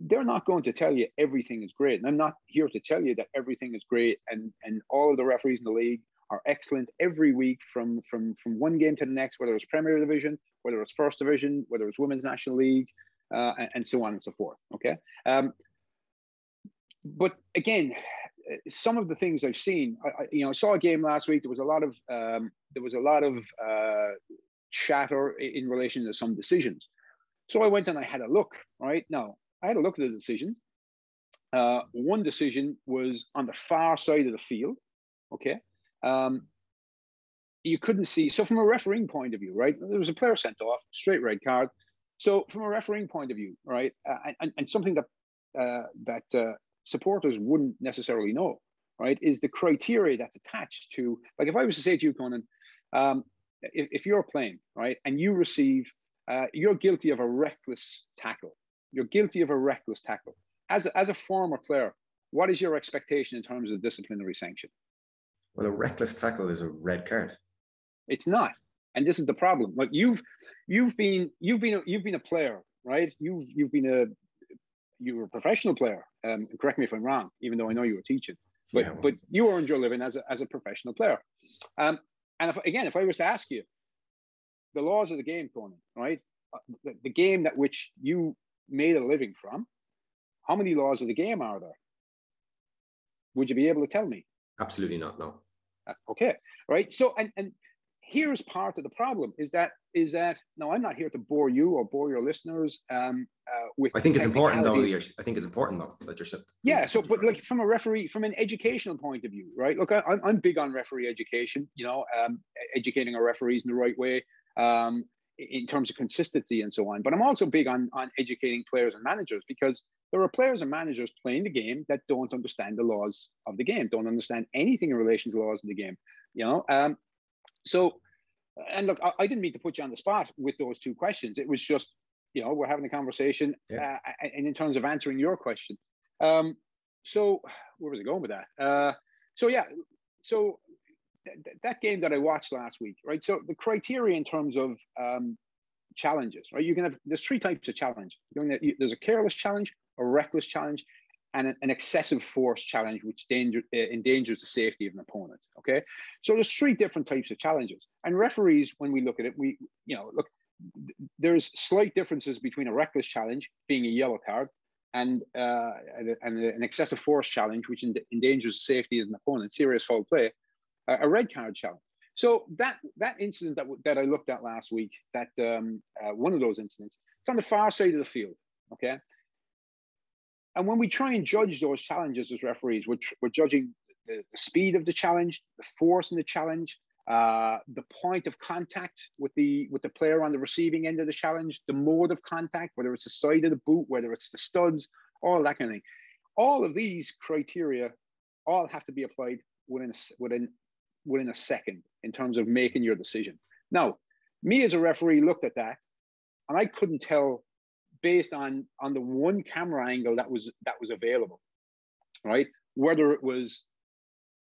they're not going to tell you everything is great. And I'm not here to tell you that everything is great and, and all of the referees in the league are excellent every week from, from, from one game to the next, whether it's Premier Division, whether it's First Division, whether it's Women's National League, uh, and, and, so on and so forth. Okay. Um, but again, some of the things I've seen, I, I, you know, I saw a game last week. There was a lot of um, there was a lot of uh, chatter in relation to some decisions. So I went and I had a look. Right now, I had a look at the decisions. Uh, one decision was on the far side of the field. Okay. Um, you couldn't see. So, from a refereeing point of view, right, there was a player sent off, straight red card. So, from a refereeing point of view, right, uh, and, and something that uh, that uh, supporters wouldn't necessarily know, right, is the criteria that's attached to. Like, if I was to say to you, Conan, um, if, if, you're playing, right, and you receive, uh, you're guilty of a reckless tackle, you're guilty of a reckless tackle. As a, as a former player, what is your expectation in terms of disciplinary sanction? Well, a reckless tackle is a red card. It's not, and this is the problem. Like you've you've been you've been a, you've been a player, right? You've you've been a you were a professional player. Um, correct me if I'm wrong, even though I know you were teaching. But yeah, but you earned your living as a as a professional player. Um, and if, again, if I was to ask you, the laws of the game, Conan, right? Uh, the, the game that which you made a living from, how many laws of the game are there? Would you be able to tell me? Absolutely not. No. Uh, okay. Right. So, and and here's part of the problem is that is that now I'm not here to bore you or bore your listeners um, uh, with. I think it's important though. I think it's important though that you're. Saying Yeah. So, but like from a referee, from an educational point of view, right? Look, I, I'm big on referee education. You know, um, educating our referees in the right way. Um, in terms of consistency and so on. But I'm also big on, on educating players and managers because there are players and managers playing the game that don't understand the laws of the game, don't understand anything in relation to laws of the game. You know, um, so and look, I, I, didn't mean to put you on the spot with those two questions. It was just, you know, we're having a conversation, yeah. uh, and in terms of answering your question. Um, so where was I going with that? Uh, so yeah, so th- that game that I watched last week, right? So the criteria in terms of um, challenges, right? You can have there's three types of challenge. There's a careless challenge, a reckless challenge, and an, excessive force challenge, which danger, uh, endangers the safety of an opponent. Okay, so there's three different types of challenges, and referees, when we look at it, we you know look. There's slight differences between a reckless challenge being a yellow card and uh, and an excessive force challenge, which endangers the safety of an opponent, serious foul play, a red card challenge. So that that incident that, that I looked at last week, that um, uh, one of those incidents, it's on the far side of the field, okay? And when we try and judge those challenges as referees, we're, we're judging the, the, speed of the challenge, the force in the challenge, uh, the point of contact with the with the player on the receiving end of the challenge, the mode of contact, whether it's the side of the boot, whether it's the studs, all that kind of thing. All of these criteria all have to be applied within within within a second in terms of making your decision. Now, me as a referee looked at that and I couldn't tell based on on the one camera angle that was that was available, right? Whether it was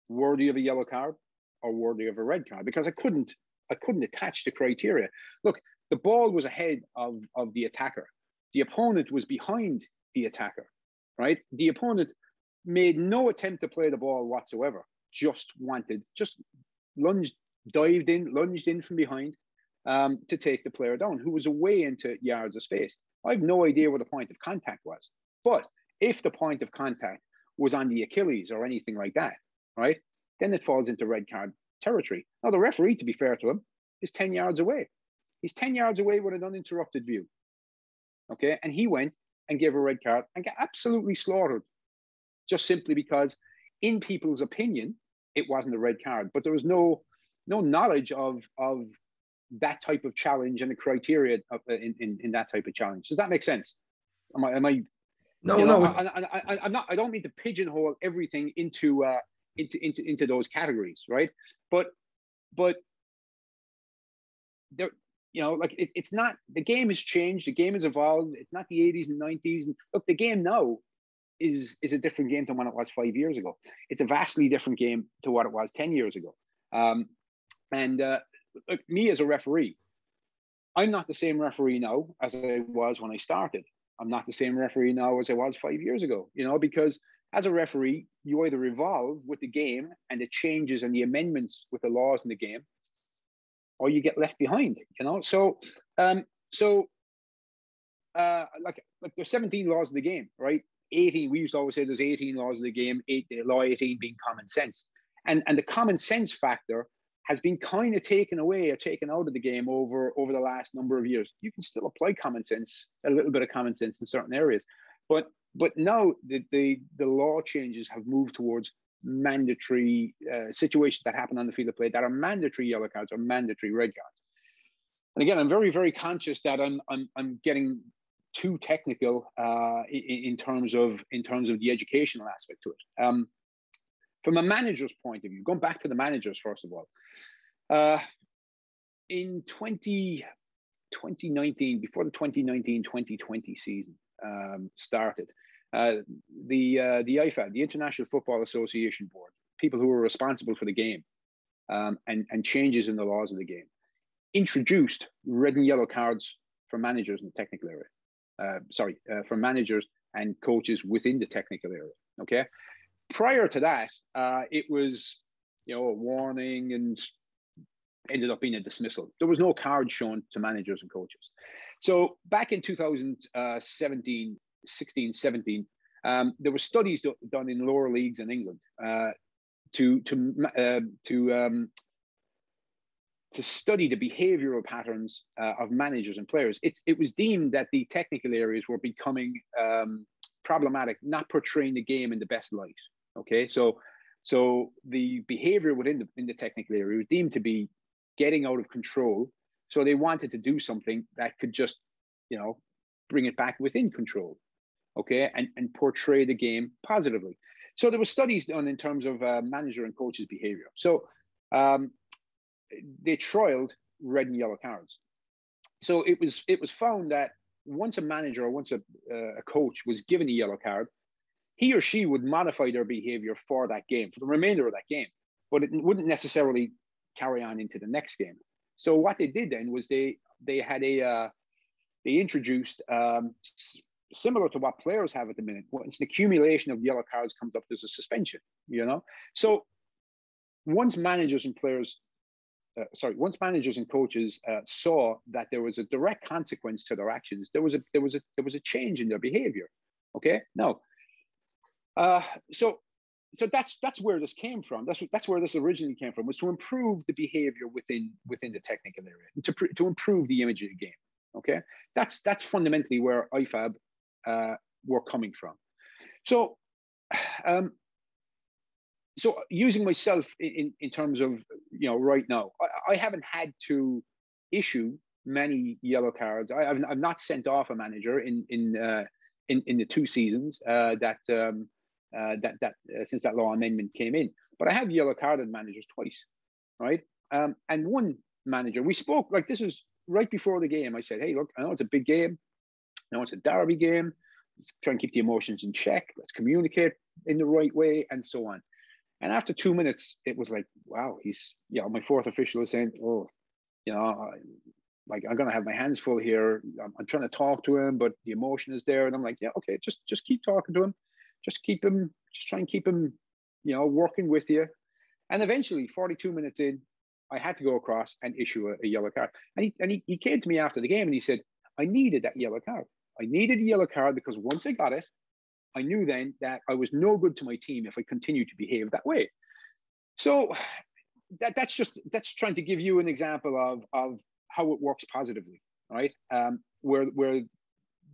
worthy of a yellow card or worthy of a red card because I couldn't I couldn't attach the criteria. Look, the ball was ahead of, of the attacker. The opponent was behind the attacker, right? The opponent made no attempt to play the ball whatsoever just wanted, just lunged, dived in, lunged in from behind um, to take the player down, who was away into yards of space. I have no idea where the point of contact was. But if the point of contact was on the Achilles or anything like that, right, then it falls into red card territory. Now, the referee, to be fair to him, is 10 yards away. He's 10 yards away with an uninterrupted view. Okay. And he went and gave a red card and got absolutely slaughtered just simply because, in people's opinion, it wasn't a red card. But there was no no knowledge of of that type of challenge and the criteria of, uh, in, in, in that type of challenge. Does that make sense? Am I, am I no, you know, no. I, I, am not. I don't mean to pigeonhole everything into uh, into into into those categories, right? But but there, you know, like it, it's not. The game has changed. The game has evolved. It's not the 80s and 90s. And look, the game now is is a different game than when it was five years ago. It's a vastly different game to what it was 10 years ago. Um, and uh, me as a referee, I'm not the same referee now as I was when I started. I'm not the same referee now as I was five years ago, you know, because as a referee, you either evolve with the game and the changes and the amendments with the laws in the game, or you get left behind, you know. So, um, so, uh, like, like there's 17 laws of the game, right? 18. We used to always say there's 18 laws of the game. Eight, law 18 being common sense, and and the common sense factor has been kind of taken away or taken out of the game over over the last number of years. You can still apply common sense, a little bit of common sense in certain areas, but but now the the, the law changes have moved towards mandatory uh, situations that happen on the field of play that are mandatory yellow cards or mandatory red cards. And again, I'm very very conscious that I'm I'm I'm getting too technical uh, in, in, terms of in terms of the educational aspect to it. Um, from a manager's point of view, going back to the managers, first of all, uh, in 20, 2019, before the 2019-2020 season um, started, uh, the uh, the IFAB, the International Football Association Board, people who were responsible for the game um, and, and changes in the laws of the game, introduced red and yellow cards for managers in the technical area. Uh, sorry, uh, for managers and coaches within the technical area. Okay, prior to that, uh, it was you know a warning and ended up being a dismissal. There was no card shown to managers and coaches. So back in 2017, 16, 17, um, there were studies do, done in lower leagues in England uh, to to uh, to um, to study the behavioral patterns uh, of managers and players. It's it was deemed that the technical areas were becoming um, problematic, not portraying the game in the best light. Okay, so so the behavior within the in the technical area was deemed to be getting out of control. So they wanted to do something that could just, you know, bring it back within control, okay, and and portray the game positively. So there were studies done in terms of uh, manager and coaches' behavior. So um, they trialed red and yellow cards. So it was it was found that once a manager or once a, uh, a coach was given a yellow card, he or she would modify their behavior for that game, for the remainder of that game, but it wouldn't necessarily carry on into the next game. So what they did then was they they had a uh, they introduced um, similar to what players have at the minute. Once an accumulation of yellow cards comes up, there's a suspension. You know, so once managers and players, uh, sorry, once managers and coaches uh, saw that there was a direct consequence to their actions, there was a there was a there was a change in their behavior. Okay, now uh, so so that's that's where this came from. That's that's where this originally came from was to improve the behavior within within the technical area to to improve the image of the game. Okay, that's that's fundamentally where IFAB uh, were coming from. So, um, so using myself in, in terms of you know right now, I, I haven't had to issue many yellow cards. I, have I've not sent off a manager in in uh, in, in the two seasons uh, that um, uh, that that uh, since that law amendment came in. But I have yellow carded managers twice, right? Um, and one manager, we spoke like this was right before the game. I said, "Hey, look, I know it's a big game. I know it's a derby game. Let's try and keep the emotions in check. Let's communicate in the right way, and so on." And after two minutes, it was like, "Wow, he's you know." My fourth official is saying, "Oh, you know." like I'm gonna have my hands full here. I'm, I'm, trying to talk to him, but the emotion is there, and I'm like, yeah, okay, just just keep talking to him just keep him, just try and keep him, you know, working with you. And eventually, 42 minutes in, I had to go across and issue a, a yellow card. And, he, and he, he came to me after the game and he said, I needed that yellow card. I needed a yellow card because once I got it, I knew then that I was no good to my team if I continued to behave that way. So that, that's just that's trying to give you an example of of how it works positively, right? Um, where where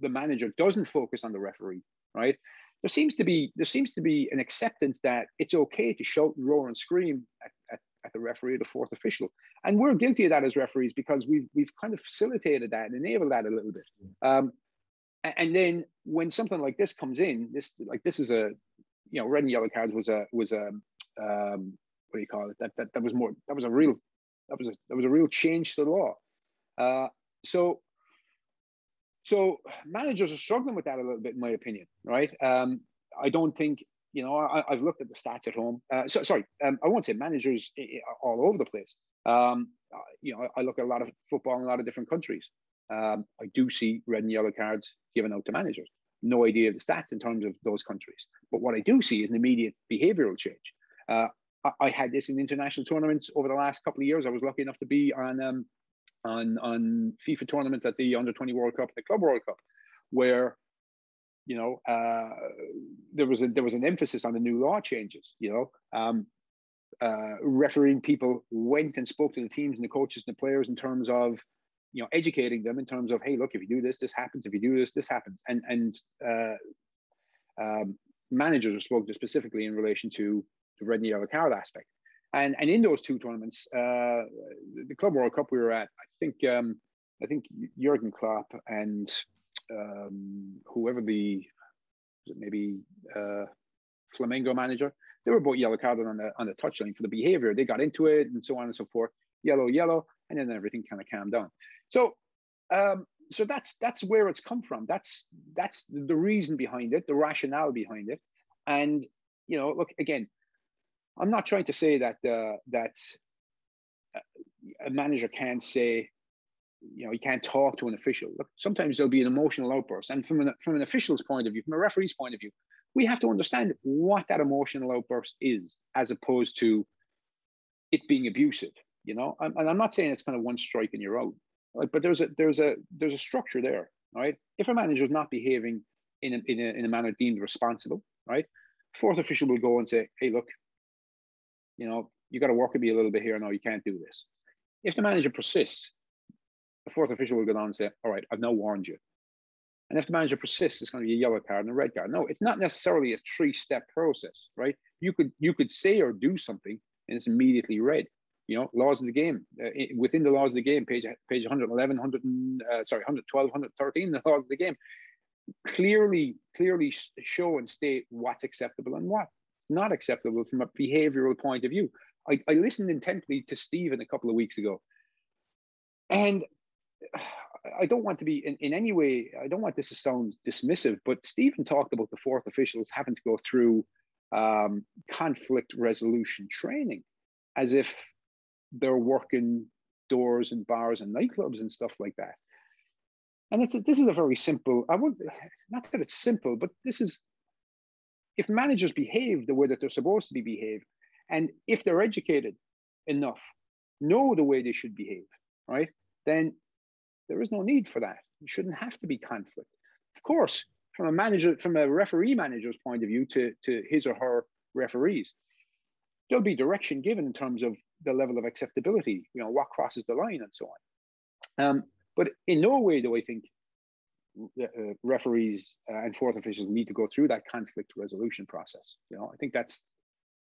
the manager doesn't focus on the referee, right? There seems to be there seems to be an acceptance that it's okay to shout and roar and scream at, at, at the referee or the fourth official, and we're guilty of that as referees because we've we've kind of facilitated that and enabled that a little bit. Um, and then when something like this comes in, this like this is a you know red and yellow cards was a was a um, what do you call it? That that that was more that was a real that was a that was a real change to the law. Uh, so so managers are struggling with that a little bit, in my opinion. Right? Um, I don't think you know. I, have looked at the stats at home. Uh, so, sorry, um, I won't say managers all over the place. Um, you know, I look at a lot of football in a lot of different countries. Um, I do see red and yellow cards given out to managers. No idea of the stats in terms of those countries. But what I do see is an immediate behavioural change. Uh, I, I, had this in international tournaments over the last couple of years. I was lucky enough to be on um, on on FIFA tournaments at the Under 20 World Cup, the Club World Cup, where you know uh, there was a there was an emphasis on the new law changes. You know, um, uh, refereeing people went and spoke to the teams and the coaches and the players in terms of you know educating them in terms of hey look if you do this this happens if you do this this happens and and uh, um, managers are spoken to specifically in relation to the red and yellow card aspect and and in those two tournaments, uh, the Club World Cup we were at, I think um, I think Jurgen Klopp and um, whoever the maybe uh, Flamengo manager, they were both yellow carded on the on the touchline for the behavior. They got into it and so on and so forth. Yellow, yellow, and then everything kind of calmed down. So. Um, so that's that's where it's come from. That's that's the reason behind it, the rationale behind it, and you know, look again. I'm not trying to say that uh, that a manager can't say, you know, he can't talk to an official. Look, sometimes there'll be an emotional outburst, and from an from an official's point of view, from a referee's point of view, we have to understand what that emotional outburst is, as opposed to it being abusive. You know, and, and I'm not saying it's kind of one strike and you're out, right? but there's a there's a there's a structure there, right? If a manager is not behaving in a, in a, in a manner deemed responsible, right? Fourth official will go and say, hey, look, you know, you got to work with me a little bit here. No, you can't do this. If the manager persists, the fourth official will go down and say, all right, I've now warned you. And if the manager persists, it's going to be a yellow card and a red card. No, it's not necessarily a three-step process, right? You could you could say or do something and it's immediately red. You know, laws of the game. Uh, within the laws of the game, page page 111, 100, uh, sorry, 112, 113, the laws of the game clearly clearly show and state what's acceptable and what not acceptable from a behavioral point of view. I, I listened intently to Stephen a couple of weeks ago, and I don't want to be in, in any way, I don't want this to sound dismissive, but Stephen talked about the fourth officials having to go through um, conflict resolution training as if they're working doors and bars and nightclubs and stuff like that. And it's a, this is a very simple, I would not that it's simple, but this is if managers behave the way that they're supposed to be behaved, and if they're educated enough, know the way they should behave, right, then there is no need for that. It shouldn't have to be conflict. Of course, from a manager, from a referee manager's point of view to, to his or her referees, there'll be direction given in terms of the level of acceptability, you know, what crosses the line and so on. Um, but in no way do I think uh, referees uh, and fourth officials need to go through that conflict resolution process. You know, I think that's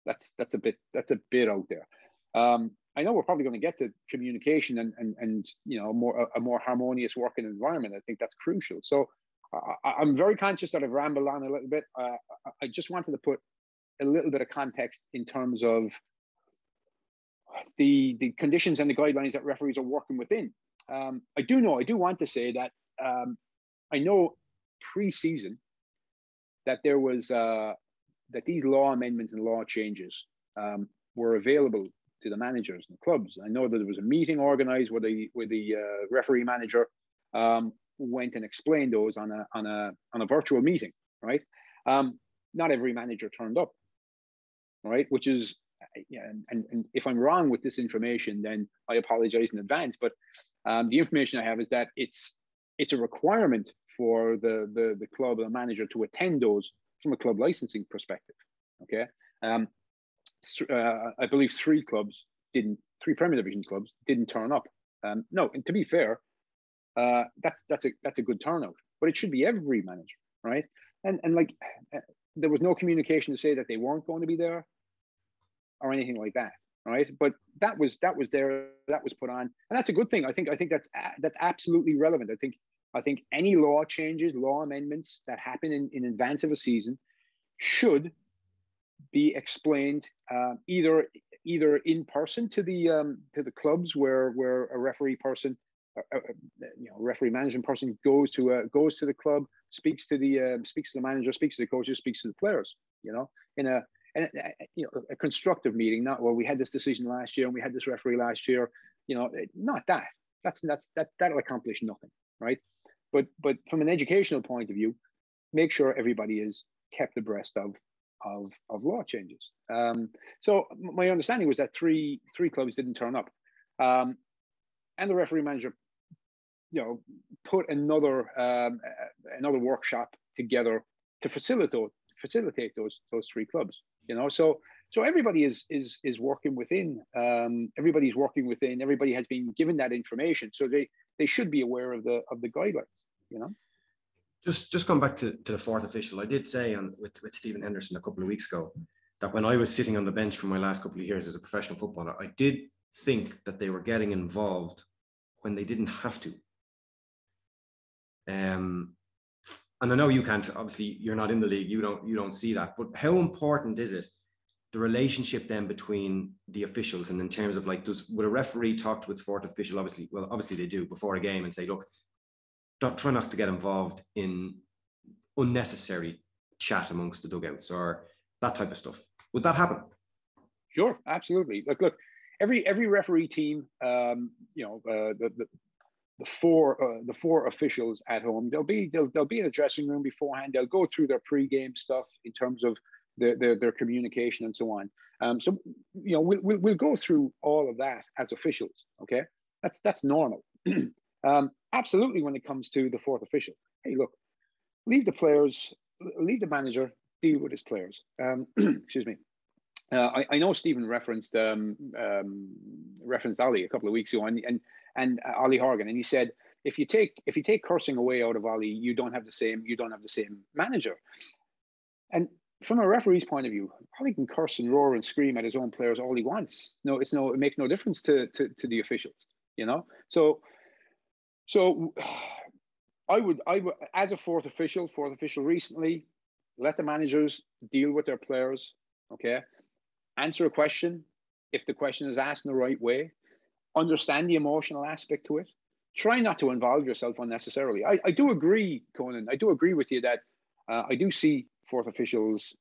that's that's a bit that's a bit out there. Um, I know we're probably going to get to communication and and and you know more a, a more harmonious working environment. I think that's crucial. So I, am very conscious that I've rambled on a little bit. Uh, I just wanted to put a little bit of context in terms of the the conditions and the guidelines that referees are working within. Um, I do know, I do want to say that um, I know pre-season that there was uh, that these law amendments and law changes um, were available to the managers and the clubs. I know that there was a meeting organized where the where the uh, referee manager um, went and explained those on a on a on a virtual meeting, right? Um, not every manager turned up, right? Which is yeah, and, and, if I'm wrong with this information, then I apologize in advance. But um, the information I have is that it's it's a requirement for the, the, the club the manager to attend those from a club licensing perspective. Okay. Um, uh, I believe three clubs didn't three Premier Division clubs didn't turn up. Um, no, and to be fair, uh, that's that's a that's a good turnout. But it should be every manager, right? And and like uh, there was no communication to say that they weren't going to be there or anything like that, right? But that was that was there, that was put on, and that's a good thing. I think I think that's that's absolutely relevant. I think I think any law changes, law amendments that happen in, in advance of a season should be explained uh, either either in person to the um, to the clubs where where a referee person uh, uh, you know referee management person goes to uh, goes to the club speaks to the uh, speaks to the manager speaks to the coaches speaks to the players you know in a and you know a constructive meeting not well we had this decision last year and we had this referee last year you know not that that's that's that that'll accomplish nothing right but but from an educational point of view make sure everybody is kept abreast of of, of law changes. Um, so my understanding was that three three clubs didn't turn up, um, and the referee manager, you know, put another um, another workshop together to facilitate facilitate those those three clubs. You know, so so everybody is is is working within. Um, everybody's working within. Everybody has been given that information, so they they should be aware of the of the guidelines. You know just just come back to, to the fourth official, I did say on with, with Stephen Henderson a couple of weeks ago that when I was sitting on the bench for my last couple of years as a professional footballer, I did think that they were getting involved when they didn't have to. Um, and I know you can't. Obviously, you're not in the league. You don't. You don't see that. But how important is it the relationship then between the officials and in terms of like, does would a referee talk to its fourth official? Obviously, well, obviously they do before a game and say, look, don't try not to get involved in unnecessary chat amongst the dugouts or that type of stuff. Would that happen? Sure, absolutely. Look, look, every every referee team, um, you know, uh, the, the the four uh, the four officials at home, they'll be they'll, they'll be in the dressing room beforehand. They'll go through their pre-game stuff in terms of their, their, their communication and so on. Um, so you know we'll, we'll, we'll go through all of that as officials. Okay, that's that's normal. [clears throat] Um, absolutely, when it comes to the fourth official, hey, look, leave the players, leave the manager deal with his players. Um, [clears throat] excuse me. Uh, I, I, know Stephen referenced um, um, referenced Ollie a couple of weeks ago, and and, and uh, Ollie Horgan, and he said if you take if you take cursing away out of Ollie, you don't have the same you don't have the same manager. And from a referee's point of view, Ollie can curse and roar and scream at his own players all he wants. No, it's no it makes no difference to to, to the officials, you know. So so [sighs] I would, I would, as a fourth official, fourth official recently, let the managers deal with their players. Okay, answer a question if the question is asked in the right way. Understand the emotional aspect to it. Try not to involve yourself unnecessarily. I, I do agree, Conan. I do agree with you that uh, I do see fourth officials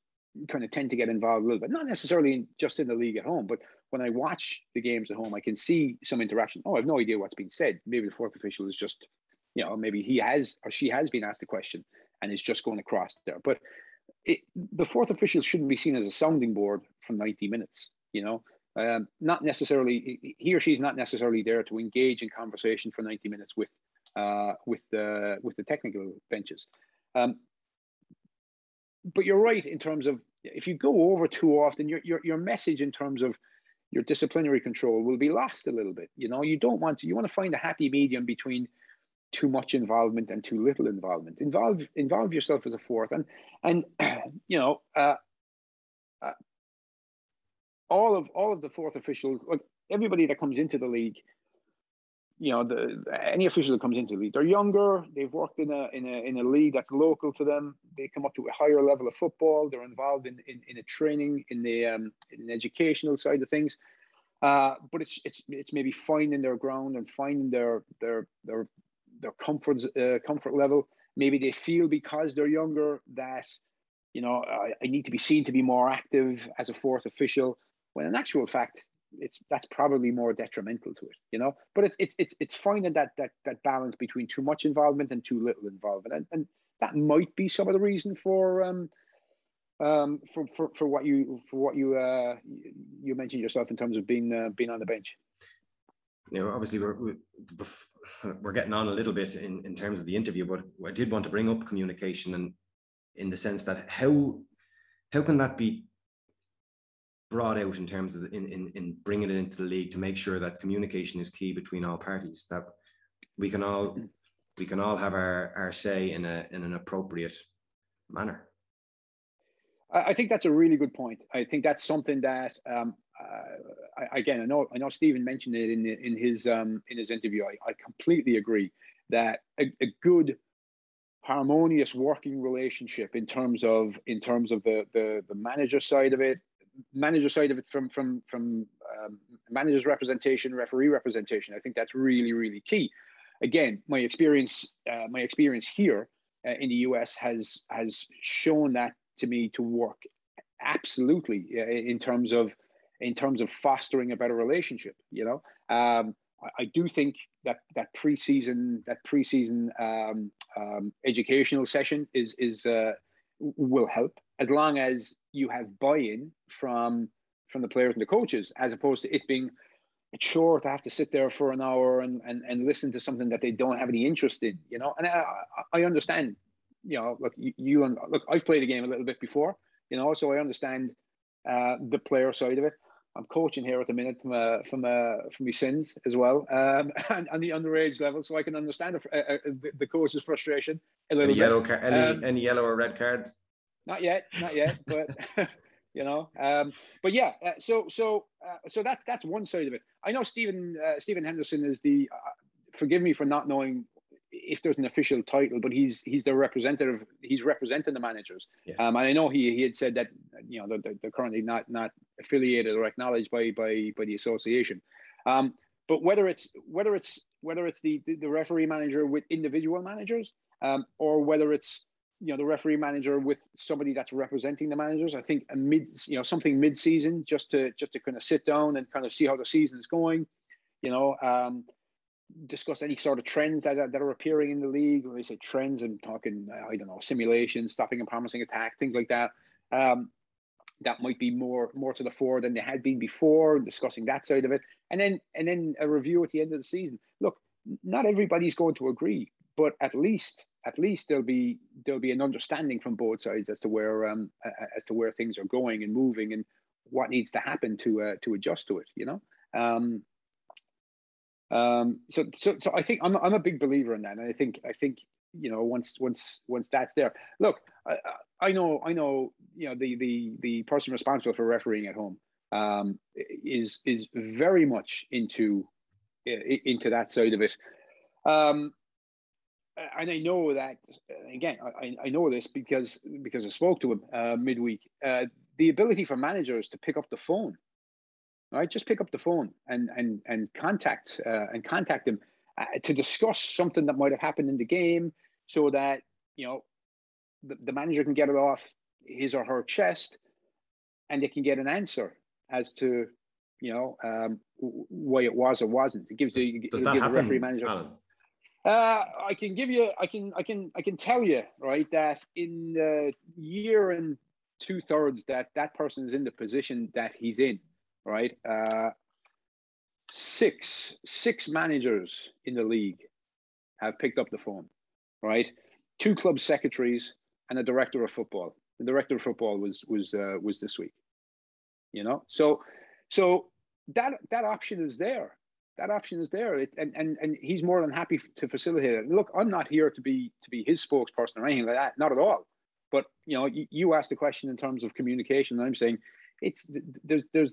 kind of tend to get involved a little bit, not necessarily just in the league at home, but when I watch the games at home, I can see some interaction. Oh, I have no idea what's being said. Maybe the fourth official is just, you know, maybe he has or she has been asked a question and is just going across there. But it, the fourth official shouldn't be seen as a sounding board for 90 minutes, you know. Um, not necessarily he or she's not necessarily there to engage in conversation for 90 minutes with uh, with the with the technical benches. Um, but you're right in terms of if you go over too often, your your your message in terms of your disciplinary control will be lost a little bit. You know, you don't want to, you want to find a happy medium between too much involvement and too little involvement. Involve involve yourself as a fourth, and and [clears throat] you know, uh, uh, all of all of the fourth officials, like everybody that comes into the league, you know, the any official that comes into the league, they're younger. They've worked in a in a in a league that's local to them. They come up to a higher level of football. They're involved in in, in a training in the um, in an educational side of things. Uh, but it's it's it's maybe finding their ground and finding their their their their comfort uh, comfort level. Maybe they feel because they're younger that you know I, I need to be seen to be more active as a fourth official. When in actual fact, it's that's probably more detrimental to it, you know. But it's it's it's it's finding that that that balance between too much involvement and too little involvement, and, and that might be some of the reason for um um for for, for what you for what you uh you mentioned yourself in terms of being uh, being on the bench. You know, obviously we're we're getting on a little bit in in terms of the interview, but I did want to bring up communication and in the sense that how how can that be brought out in terms of in, in in bringing it into the league to make sure that communication is key between all parties. That we can all we can all have our our say in a in an appropriate manner. I think that's a really good point. I think that's something that um, uh, I, again, I know I know Stephen mentioned it in in his um, in his interview. I, I completely agree that a, a, good harmonious working relationship in terms of in terms of the the, the manager side of it, manager side of it from from from um, manager's representation, referee representation. I think that's really really key. Again, my experience uh, my experience here uh, in the US has has shown that to me to work absolutely uh, in terms of in terms of fostering a better relationship. You know, um, I, I, do think that that preseason that preseason um, um, educational session is is uh, will help as long as you have buy-in from from the players and the coaches, as opposed to it being a chore to have to sit there for an hour and, and, and listen to something that they don't have any interest in, you know. And I, I understand you know, look, you, you and look, I've played the game a little bit before, you know, so I understand uh, the player side of it. I'm coaching here at the minute from uh, from uh, from my sins as well, um, [laughs] and, and the underage level, so I can understand the, uh, uh the, the coach's frustration a little any bit. Yellow car- any, um, any yellow or red cards? Not yet, not yet, but [laughs] you know, um, but yeah. Uh, so so uh, so that's that's one side of it. I know Stephen Stephen Henderson is the. forgive me for not knowing if there's an official title, but he's he's the representative. He's representing the managers. Yeah. Um, and I know he he had said that you know they're, they're currently not not affiliated or acknowledged by by by the association. Um, but whether it's whether it's whether it's the the, referee manager with individual managers, um, or whether it's you know the referee manager with somebody that's representing the managers, I think a mid you know something mid season just to just to kind of sit down and kind of see how the season is going. You know, um, discuss any sort of trends that are, that are appearing in the league. When they say trends, I'm talking, I don't know, simulations, stopping and promising attack, things like that. Um, that might be more more to the fore than they had been before, discussing that side of it, and then and then a review at the end of the season. Look, not everybody's going to agree, but at least at least there'll be there'll be an understanding from both sides as to where um as to where things are going and moving and what needs to happen to uh, to adjust to it. You know. Um, um, so, so, so I think I'm, I'm a big believer in that, and I think I think you know once once once that's there. Look, I, I know I know you know the the the person responsible for refereeing at home um, is is very much into into that side of it. Um, and I know that again. I, I know this because because I spoke to him uh, midweek. Uh, the ability for managers to pick up the phone right? Just pick up the phone and and and contact uh, and contact them uh, to discuss something that might have happened in the game, so that you know the, the manager can get it off his or her chest, and they can get an answer as to you know um, why it was or wasn't. It gives the, Does that happen, the referee manager. Alan? Uh, I can give you, I can, I can, I can tell you, right, that in the year and two thirds that that person is in the position that he's in, right? Uh, six six managers in the league have picked up the phone, right? Two club secretaries and a director of football. The director of football was was uh, was this week. You know, so so that that option is there. That option is there, it, and and and he's more than happy to facilitate it. Look, I'm not here to be to be his spokesperson or anything like that, not at all. But you know, you, you asked the question in terms of communication, and I'm saying it's there's there's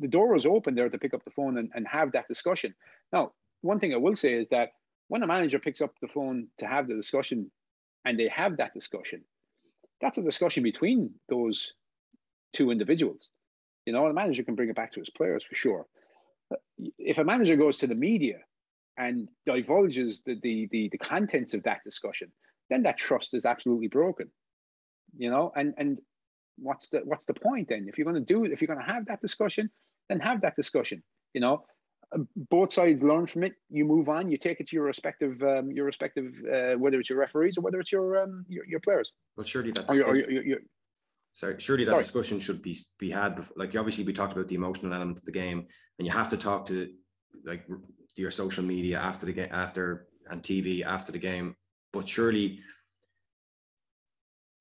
the door is open there to pick up the phone and, and have that discussion. Now, one thing I will say is that when a manager picks up the phone to have the discussion and they have that discussion, that's a discussion between those two individuals. You know, the manager can bring it back to his players for sure. If a manager goes to the media and divulges the, the, the, the contents of that discussion, then that trust is absolutely broken. You know, and and what's the what's the point then? If you're going to do it, if you're going to have that discussion, then have that discussion. You know, both sides learn from it. You move on. You take it to your respective um, your respective uh, whether it's your referees or whether it's your um, your, your players. Well, surely that. Or, or, or, sorry, surely that sorry. discussion should be be had. Before, like obviously we talked about the emotional element of the game, and you have to talk to like your social media after the game, after and TV after the game. But surely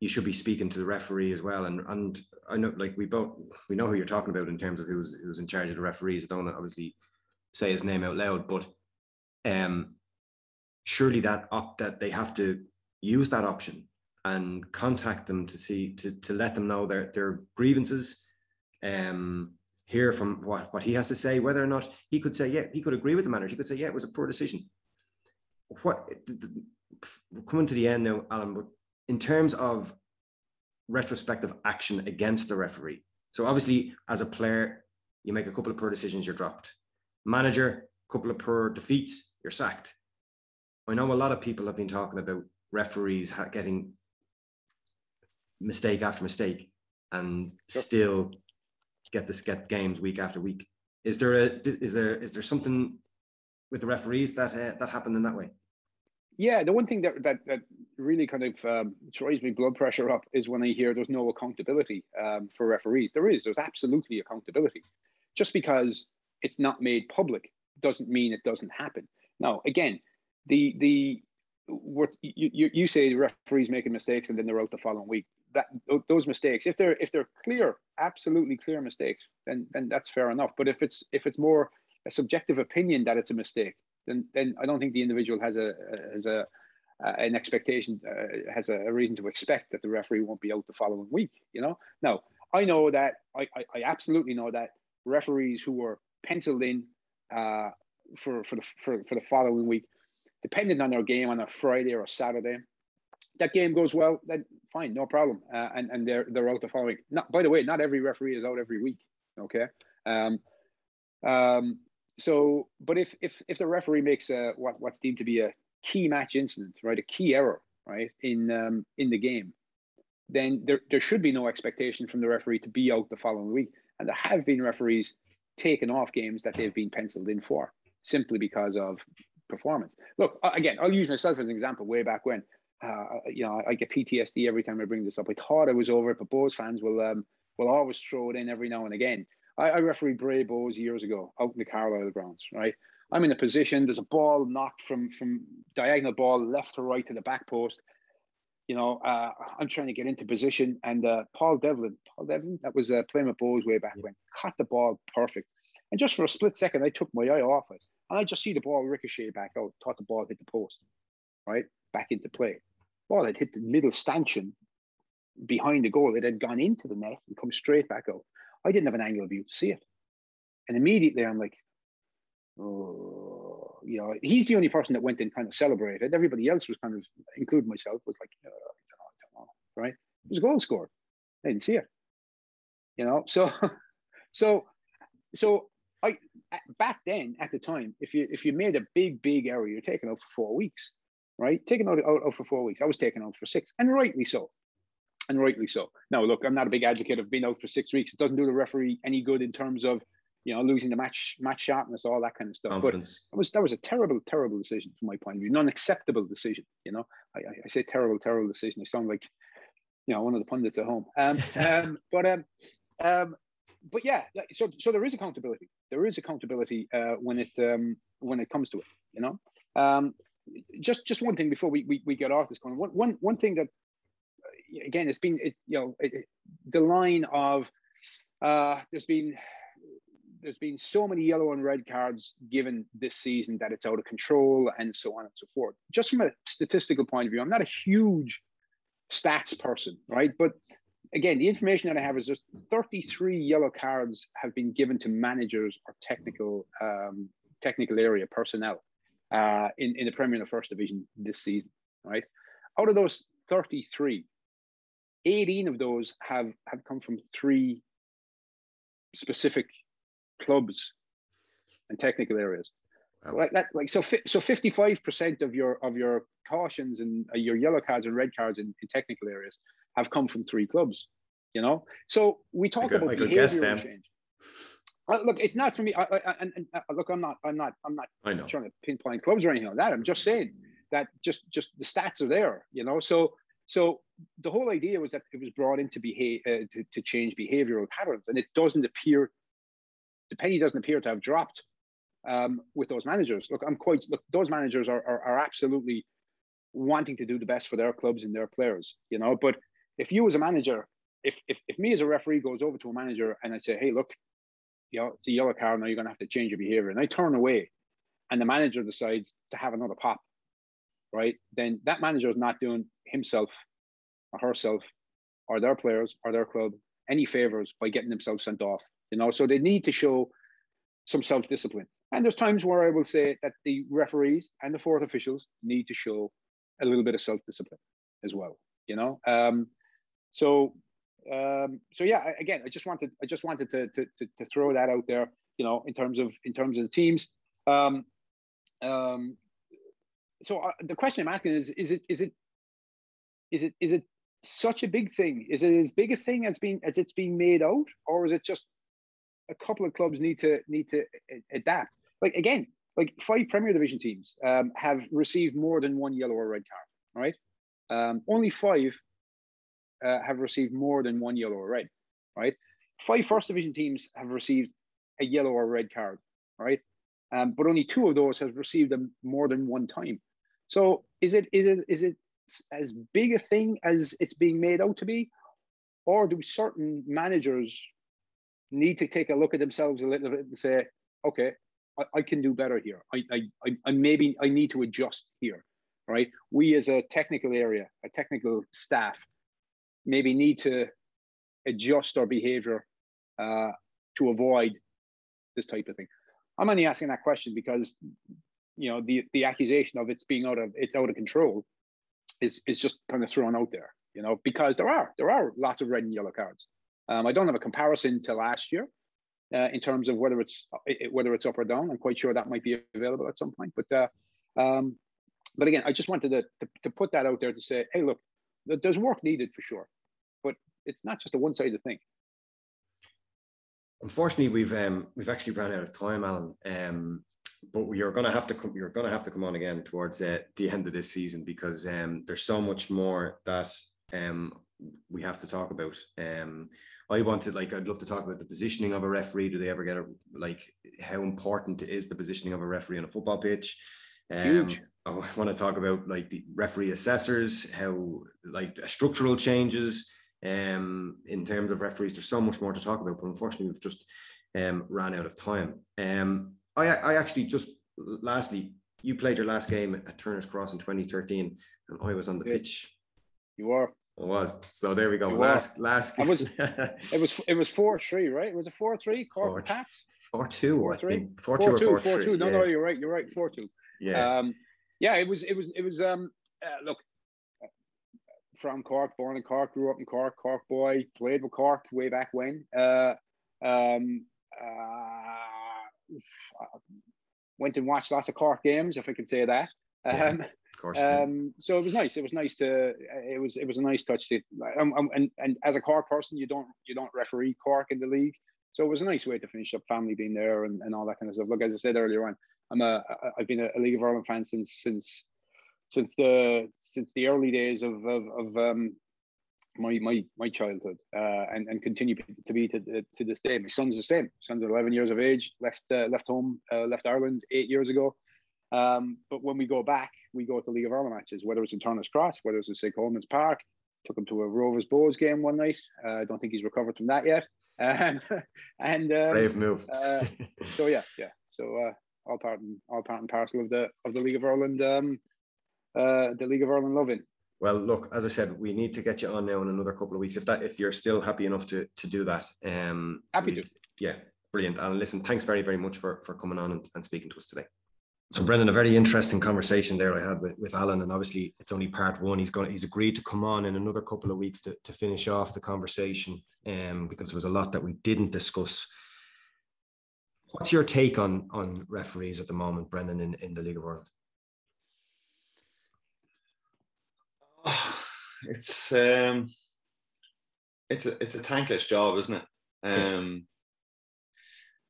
you should be speaking to the referee as well. And and I know, like we both we know who you're talking about in terms of who's who's in charge of the referees. I don't obviously say his name out loud, but um, surely that op- that they have to use that option and contact them to see to to let them know their their grievances. Um, hear from what what he has to say, whether or not he could say, yeah, he could agree with the manager. He could say, yeah, it was a poor decision. What coming to the end now, Alan, but in terms of retrospective action against the referee. So obviously, as a player, you make a couple of poor decisions, you're dropped. Manager, couple of poor defeats, you're sacked. I know a lot of people have been talking about referees getting mistake after mistake and sure. still get this get games week after week. Is there a is there is there something with the referees that uh, that happened in that way? Yeah, the one thing that that, that really kind of um, throws me blood pressure up is when I hear there's no accountability um, for referees. There is. There's absolutely accountability. Just because it's not made public doesn't mean it doesn't happen. Now, again, the the what you, you say the referees making mistakes and then they're out the following week. That those mistakes, if they're if they're clear, absolutely clear mistakes, then then that's fair enough. But if it's if it's more a subjective opinion that it's a mistake, then then I don't think the individual has a has a uh, an expectation uh, has a, a, reason to expect that the referee won't be out the following week. You know, now I know that I, I, I absolutely know that referees who were penciled in uh, for for the for, for the following week, depending on their game on a Friday or a Saturday, that game goes well, then fine, no problem, uh, and and they're they're out the following. Not by the way, not every referee is out every week. Okay. Um, um, so, but if if if the referee makes a what what's deemed to be a key match incident, right, a key error, right, in um, in the game, then there there should be no expectation from the referee to be out the following week. And there have been referees taken off games that they've been penciled in for simply because of performance. Look, again, I'll use myself as an example. Way back when, uh, you know, I get PTSD every time I bring this up. I thought I was over it, but Bohs fans will um, will always throw it in every now and again. I, I refereed Bray Bohs years ago out in the Carlisle grounds, right? I'm in a position, there's a ball knocked from from diagonal ball left to right to the back post. You know, uh, I'm trying to get into position, and uh, Paul Devlin, Paul Devlin, that was uh, playing with Bohs way back when, caught the ball perfect. And just for a split second, I took my eye off it, and I just see the ball ricochet back out. Thought the ball hit the post, right back into play. Ball had hit the middle stanchion behind the goal. It had gone into the net and come straight back out. I didn't have an angle of view to see it. And immediately I'm like, oh, you know, he's the only person that went and kind of celebrated. Everybody else was kind of, including myself, was like, oh, I, don't know, I don't know, right? It was a goal scored. I didn't see it. You know, so, [laughs] so, so I back then at the time, if you if you made a big big error, you're taken out for four weeks, right? Taken out, out, out for four weeks. I was taken out for six, and rightly so and rightly so. Now, look, I'm not a big advocate of being out for six weeks. It doesn't do the referee any good in terms of you know losing the match match sharpness, all that kind of stuff. Confidence. But that was that was a terrible, terrible decision from my point of view, non-acceptable decision. You know, I, I say terrible, terrible decision. I sound like you know one of the pundits at home. Um, [laughs] um, but um, um, but yeah, so so there is accountability. There is accountability uh, when it um, when it comes to it. You know, um, just just one thing before we we, we get off this one. One one thing that again, it's been it, you know it, the line of uh, there's been there's been so many yellow and red cards given this season that it's out of control and so on and so forth. Just from a statistical point of view, I'm not a huge stats person, right? But again, the information that I have is just 33 yellow cards have been given to managers or technical um, technical area personnel uh, in, in the Premier and the First Division this season, right? Out of those 33, 18 of those have have come from three specific clubs and technical areas. Wow. Like that, like so, so 55% of your of your cautions and uh, your yellow cards and red cards in, in, technical areas have come from three clubs. You know, so we talk could, about behavior change. Uh, look, it's not for me. I, I, and, and uh, look, I'm not, I'm not, I'm not I know. trying to pinpoint clubs or anything like that. I'm just saying that just, just the stats are there. You know, so so the whole idea was that it was brought in to, behave, uh, to, to change behavioral patterns, and it doesn't appear, the penny doesn't appear to have dropped um, with those managers. Look, I'm quite, look, those managers are, are, are absolutely wanting to do the best for their clubs and their players, you know, but if you as a manager, if, if if me as a referee goes over to a manager and I say, hey, look, you know, it's a yellow card now, you're gonna have to change your behavior, and I turn away, and the manager decides to have another pop, right? Then that manager is not doing himself or herself or their players or their club any favors by getting themselves sent off. You know, so they need to show some self-discipline. And there's times where I will say that the referees and the fourth officials need to show a little bit of self-discipline as well. You know, um, so um, so yeah. Again, I just wanted I just wanted to, to to to throw that out there. You know, in terms of in terms of the teams. Um, um, so uh, the question I'm asking is: Is it is it is it is it such a big thing? Is it as big a thing as being as it's being made out, or is it just a couple of clubs need to need to adapt? Like again, like five Premier Division teams um, have received more than one yellow or red card. Right? Um, only five uh, have received more than one yellow or red. Right? Five First Division teams have received a yellow or red card. Right? Um, but only two of those have received them more than one time. So is it is it is it as big a thing as it's being made out to be, or do certain managers need to take a look at themselves a little bit and say, okay, I, I can do better here. I, I, I maybe I need to adjust here, right? We as a technical area, a technical staff, maybe need to adjust our behavior uh, to avoid this type of thing. I'm only asking that question because you know the the accusation of it's being out of it's out of control is is just kind of thrown out there, you know, because there are there are lots of red and yellow cards. Um, I don't have a comparison to last year uh, in terms of whether it's whether it's up or down. I'm quite sure that might be available at some point, but uh, um, but again, I just wanted to, to, to put that out there to say, hey, look, there's work needed for sure, but it's not just a one-sided thing. Unfortunately, we've um, we've actually run out of time, Alan. Um, but you're going to have to come. You're going to have to come on again towards uh, the end of this season because um, there's so much more that um, we have to talk about. Um, I wanted, like, I'd love to talk about the positioning of a referee. Do they ever get a like how important is the positioning of a referee on a football pitch? Um, Huge. I [laughs] want to talk about like the referee assessors, how like structural changes um, in terms of referees. There's so much more to talk about, but unfortunately, we've just um, ran out of time. Um, I, I actually just lastly, you played your last game at Turner's Cross in 2013, and I was on the pitch. You were. I was. So there we go. You last were. last. I was. [laughs] it was. It was four three, right? It was a four three. Cork Pats. Four two. Four, I three. think. Four, four two, two or four, four two. No, yeah. no, you're right. You're right. Four two. Yeah. Um, yeah. It was. It was. It was. Um. Uh, look. From Cork, born in Cork, grew up in Cork, Cork boy, played with Cork way back when. Uh, um, uh, went and watched lots of Cork games, if I can say that. Yeah, um, of course. Um, so it was nice. It was nice to. It was it was a nice touch. To, um, um, and and as a Cork person, you don't you don't referee Cork in the league, so it was a nice way to finish up. Family being there and, and all that kind of stuff. Look, as I said earlier on, I'm a I've been a, League of Ireland fan since since since the since the early days of of, of um, my my my childhood uh, and and continue to be to, to this day. My son's the same. My son's 11 years of age. Left uh, left home, uh, left Ireland eight years ago. Um, but when we go back, we go to League of Ireland matches, whether it's in Turner's Cross, whether it's in St Colman's Park. Took him to a Rovers Bohs game one night. Uh, I don't think he's recovered from that yet. [laughs] Um, and um, brave move. Uh, so yeah, yeah. So uh, all part and all part and parcel of the of the League of Ireland, um, uh, the League of Ireland loving. Well, look, as I said, we need to get you on now in another couple of weeks. If that, if you're still happy enough to to do that, um, happy to. Yeah, brilliant. And listen, thanks very very much for for coming on and, and speaking to us today. So, Brendan, a very interesting conversation there I had with, with Alan, and obviously it's only part one. He's going, he's agreed to come on in another couple of weeks to, to finish off the conversation, um, because there was a lot that we didn't discuss. What's your take on on referees at the moment, Brendan, in, in the League of Ireland? [sighs] it's um, it's a it's a thankless job, isn't it? Um,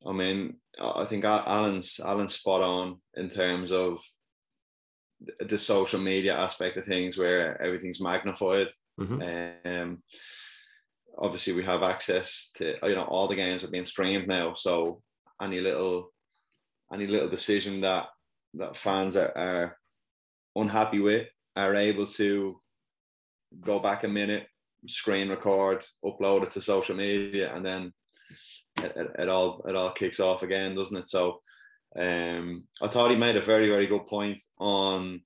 I mean, I think Alan's Alan's spot on in terms of the social media aspect of things, where everything's magnified. Mm-hmm. Um, obviously, we have access to you know all the games are being streamed now, so any little any little decision that that fans are, are unhappy with are able to go back a minute, screen record, upload it to social media, and then it, it, it all it all kicks off again, doesn't it? So um, I thought he made a very very good point on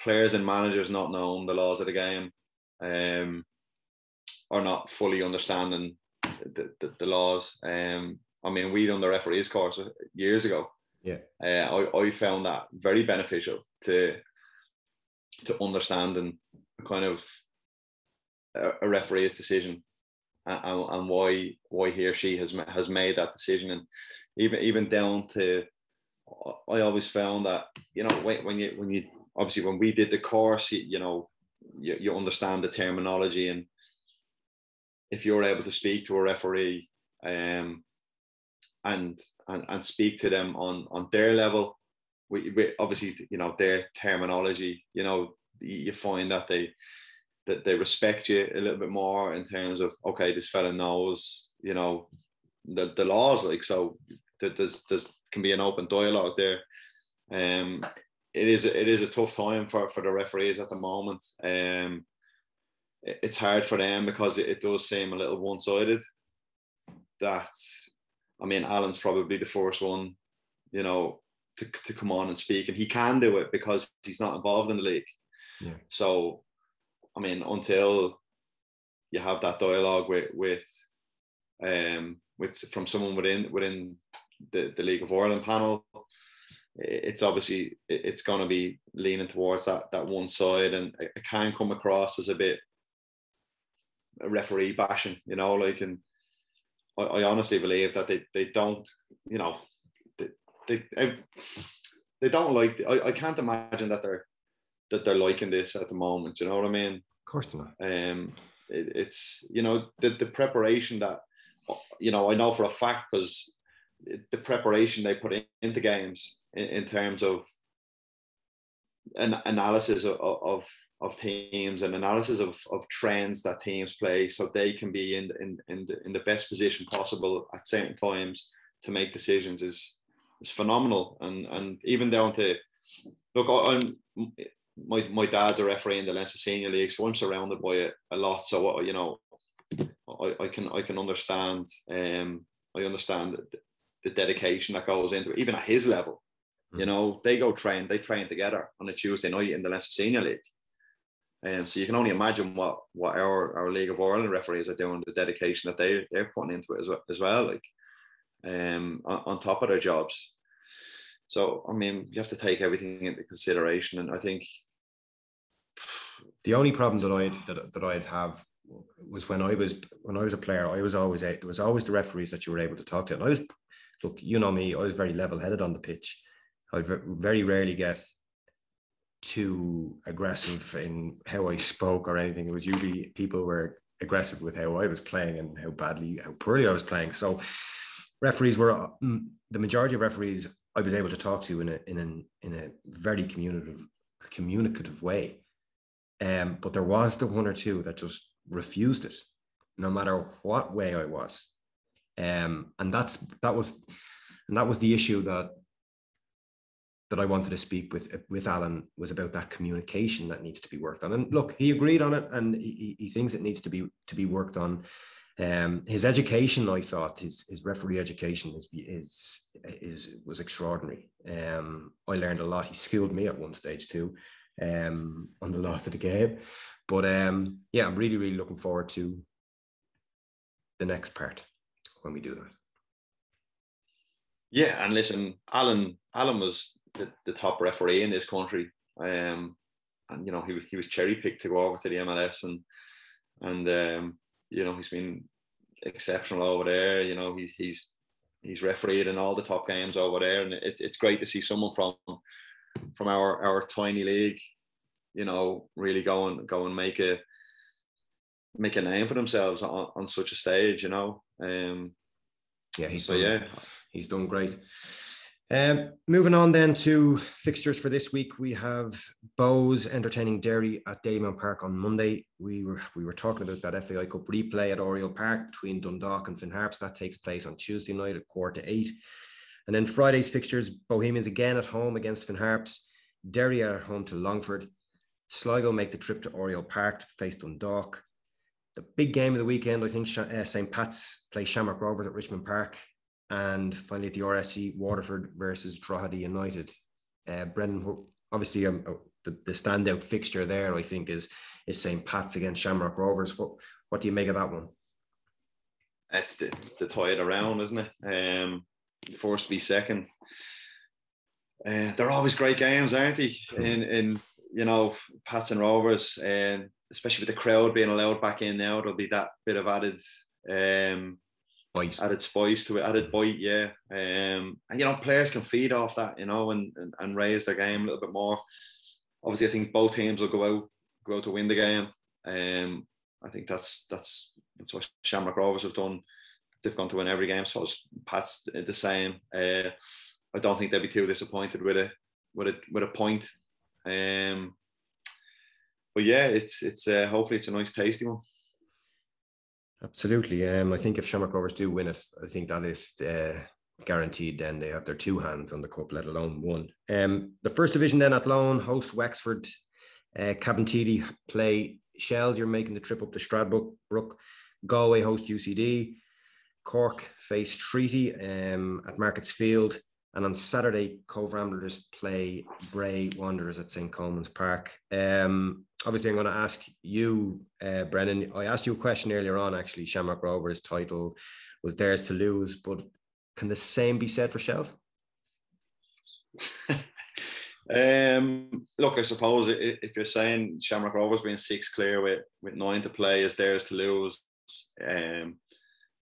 players and managers not knowing the laws of the game, um, or not fully understanding the, the, the laws. Um, I mean, we done the referees course years ago. Yeah, uh, I I found that very beneficial to to understand and kind of a, a referee's decision and, and why why he or she has has made that decision and even even down to I always found that you know when, when you when you obviously when we did the course you, you know you, you understand the terminology and if you're able to speak to a referee um and and, and speak to them on on their level. We, we obviously you know their terminology you know you find that they that they respect you a little bit more in terms of okay this fella knows you know the, the laws like so there's there's can be an open dialogue there. Um it is it is a tough time for for the referees at the moment. Um it's hard for them because it, it does seem a little one-sided that I mean Alan's probably the first one you know to, to come on and speak and he can do it because he's not involved in the league yeah. so I mean, until you have that dialogue with with um with from someone within within the, the League of Ireland panel, it's obviously it's going to be leaning towards that that one side, and it can come across as a bit a referee bashing, you know, like and I, I honestly believe that they they don't, you know, they they, they don't like. I, I can't imagine that they're that they're liking this at the moment. You know what I mean? Of course not. Um, it, it's you know the the preparation that you know I know for a fact because the preparation they put in, into games in, in terms of an analysis of, of of teams and analysis of, of trends that teams play so they can be in in in the, in the best position possible at certain times to make decisions is is phenomenal and and even down to look I'm my my dad's a referee in the Leinster Senior League, so I'm surrounded by it a lot. So you know, I, I can I can understand. Um, I understand the, the dedication that goes into it, even at his level. You mm. know, they go train, they train together on a Tuesday night in the Leinster Senior League. And um, so you can only imagine what what our, our League of Ireland referees are doing, the dedication that they they're putting into it as well, as well like um on, on top of their jobs. So I mean, you have to take everything into consideration, and I think the only problem that I'd that, that I'd have was when I was when I was a player, I was always there was always the referees that you were able to talk to. And I was look, you know me, I was very level headed on the pitch. I very rarely get too aggressive in how I spoke or anything. It was usually people were aggressive with how I was playing and how badly, how poorly I was playing. So referees were mm, the majority of referees I was able to talk to in a in an in a very communicative communicative way. Um, but there was the one or two that just refused it, no matter what way I was. Um, and that's that was and that was the issue that that I wanted to speak with with Alan was about that communication that needs to be worked on. And look, he agreed on it, and he, he thinks it needs to be to be worked on. Um, his education, I thought, his his referee education is is is was extraordinary. Um, I learned a lot. He schooled me at one stage too um, on the loss of the game. But um, yeah, I'm really, really looking forward to the next part when we do that. Yeah, and listen, Alan, Alan was the, the top referee in this country, um, and you know he he was cherry picked to go over to the MLS, and and um, you know he's been exceptional over there. You know he's he's he's refereed in all the top games over there, and it, it's great to see someone from from our our tiny league, you know, really go and go and make a make a name for themselves on, on such a stage, you know. Um, yeah, he's so done, yeah, he's done great. Um, moving on then to fixtures for this week, we have Bohs entertaining Derry at Dalymount Park on Monday. We were we were talking about that FAI Cup replay at Oriel Park between Dundalk and Finn Harps. That takes place on Tuesday night at quarter to eight. And then Friday's fixtures, Bohemians again at home against Finn Harps, Derry are at home to Longford. Sligo make the trip to Oriel Park to face Dundalk. the big game of the weekend, I think uh, St. Pat's play Shamrock Rovers at Richmond Park. And finally at the RSC, Waterford versus Drogheda United. Uh, Brendan, obviously um, uh, the, the standout fixture there, I think, is is St. Pat's against Shamrock Rovers. What what do you make of that one? It's the, it's the tie it around, isn't it? Um, forced to be second. Uh, they're always great games, aren't they? In in you know Pats and Rovers, and especially with the crowd being allowed back in now, there'll be that bit of added um, bite, added spice to it, added bite. Yeah, um, and you know players can feed off that, you know, and, and and raise their game a little bit more. Obviously, I think both teams will go out go out to win the game. Um, I think that's that's that's what Shamrock Rovers have done. They've gone to win every game, so it's Pat's the same. Uh, I don't think they'd be too disappointed with a with a with a point. Um, but yeah, it's it's uh, hopefully it's a nice tasty one. Absolutely. Um, I think if Shamrock Rovers do win it, I think that is uh, guaranteed. Then they have their two hands on the cup, let alone one. Um, the first division then Athlone host Wexford. Uh, play Shels. You're making the trip up to Stradbrook. Galway host UCD. Cork face Treaty um, at Markets Field. And on Saturday, Cobh Ramblers play Bray Wanderers at St. Colman's Park. Um, obviously, I'm going to ask you, uh, Brendan. I asked you a question earlier on, actually. Shamrock Rovers' title was theirs to lose, but can the same be said for Shels? [laughs] um, look, I suppose if you're saying Shamrock Rovers being six clear with, with nine to play is theirs to lose, um,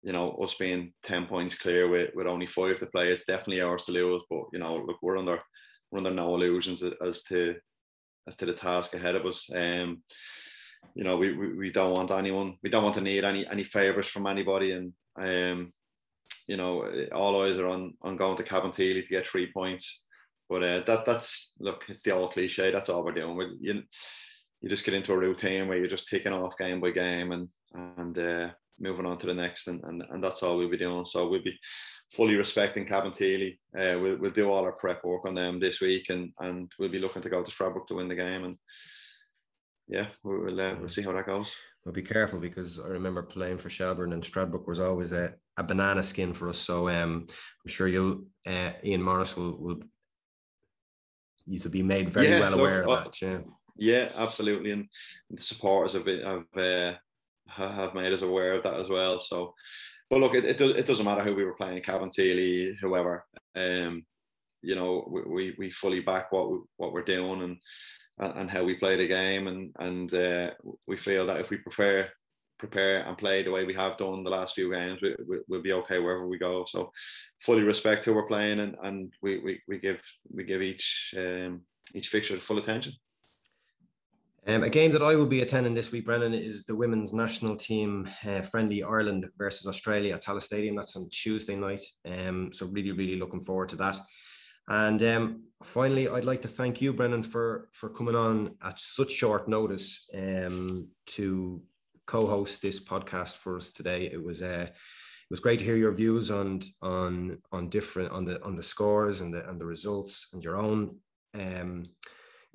you know, us being 10 points clear with, with only five to play, it's definitely ours to lose. But, you know, look, we're under we're under no illusions as to as to the task ahead of us. Um, you know, we, we, we don't want anyone, we don't want to need any any favours from anybody. And um, you know, all eyes are on on going to Cabinteely to get three points. But uh, that that's look, it's the old cliche. That's all we're doing. We, you, you just get into a routine where you're just taking off game by game and and uh, moving on to the next, and, and, and that's all we'll be doing. So we'll be fully respecting Cabinteely. Uh, we'll, we'll do all our prep work on them this week, and and we'll be looking to go to Stradbrook to win the game. And yeah, we'll uh, we'll see how that goes. Well, be careful because I remember playing for Shelbourne and Stradbrook was always a, a banana skin for us. So um, I'm sure you'll uh, Ian Morris will will you to be made very yeah, well look, aware of uh, that. Yeah. Yeah, absolutely, and the supporters have been, have uh, have made us aware of that as well. So, but look, it, it, it doesn't matter who we were playing, Cabinteely, whoever. Um, you know, we, we fully back what we, what we're doing and and how we play the game, and and uh, we feel that if we prepare prepare and play the way we have done the last few games, we, we, will be okay wherever we go. So, fully respect who we're playing, and and we we, we give we give each um, each fixture full attention. Um, a game that I will be attending this week, Brendan, is the women's national team uh, friendly Ireland versus Australia at Tallaght Stadium. That's on Tuesday night. Um, so really, really looking forward to that. And um, finally, I'd like to thank you, Brendan, for for coming on at such short notice um, to co-host this podcast for us today. It was uh, it was great to hear your views on on on different on the on the scores and the and the results and your own um,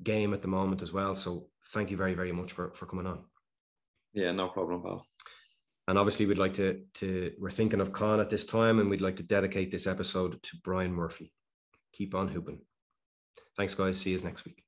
game at the moment as well. So thank you very, very much for, for coming on. Yeah, no problem, pal. And obviously, we'd like to, to, we're thinking of Con at this time, and we'd like to dedicate this episode to Brian Murphy. Keep on hooping. Thanks, guys. See you next week.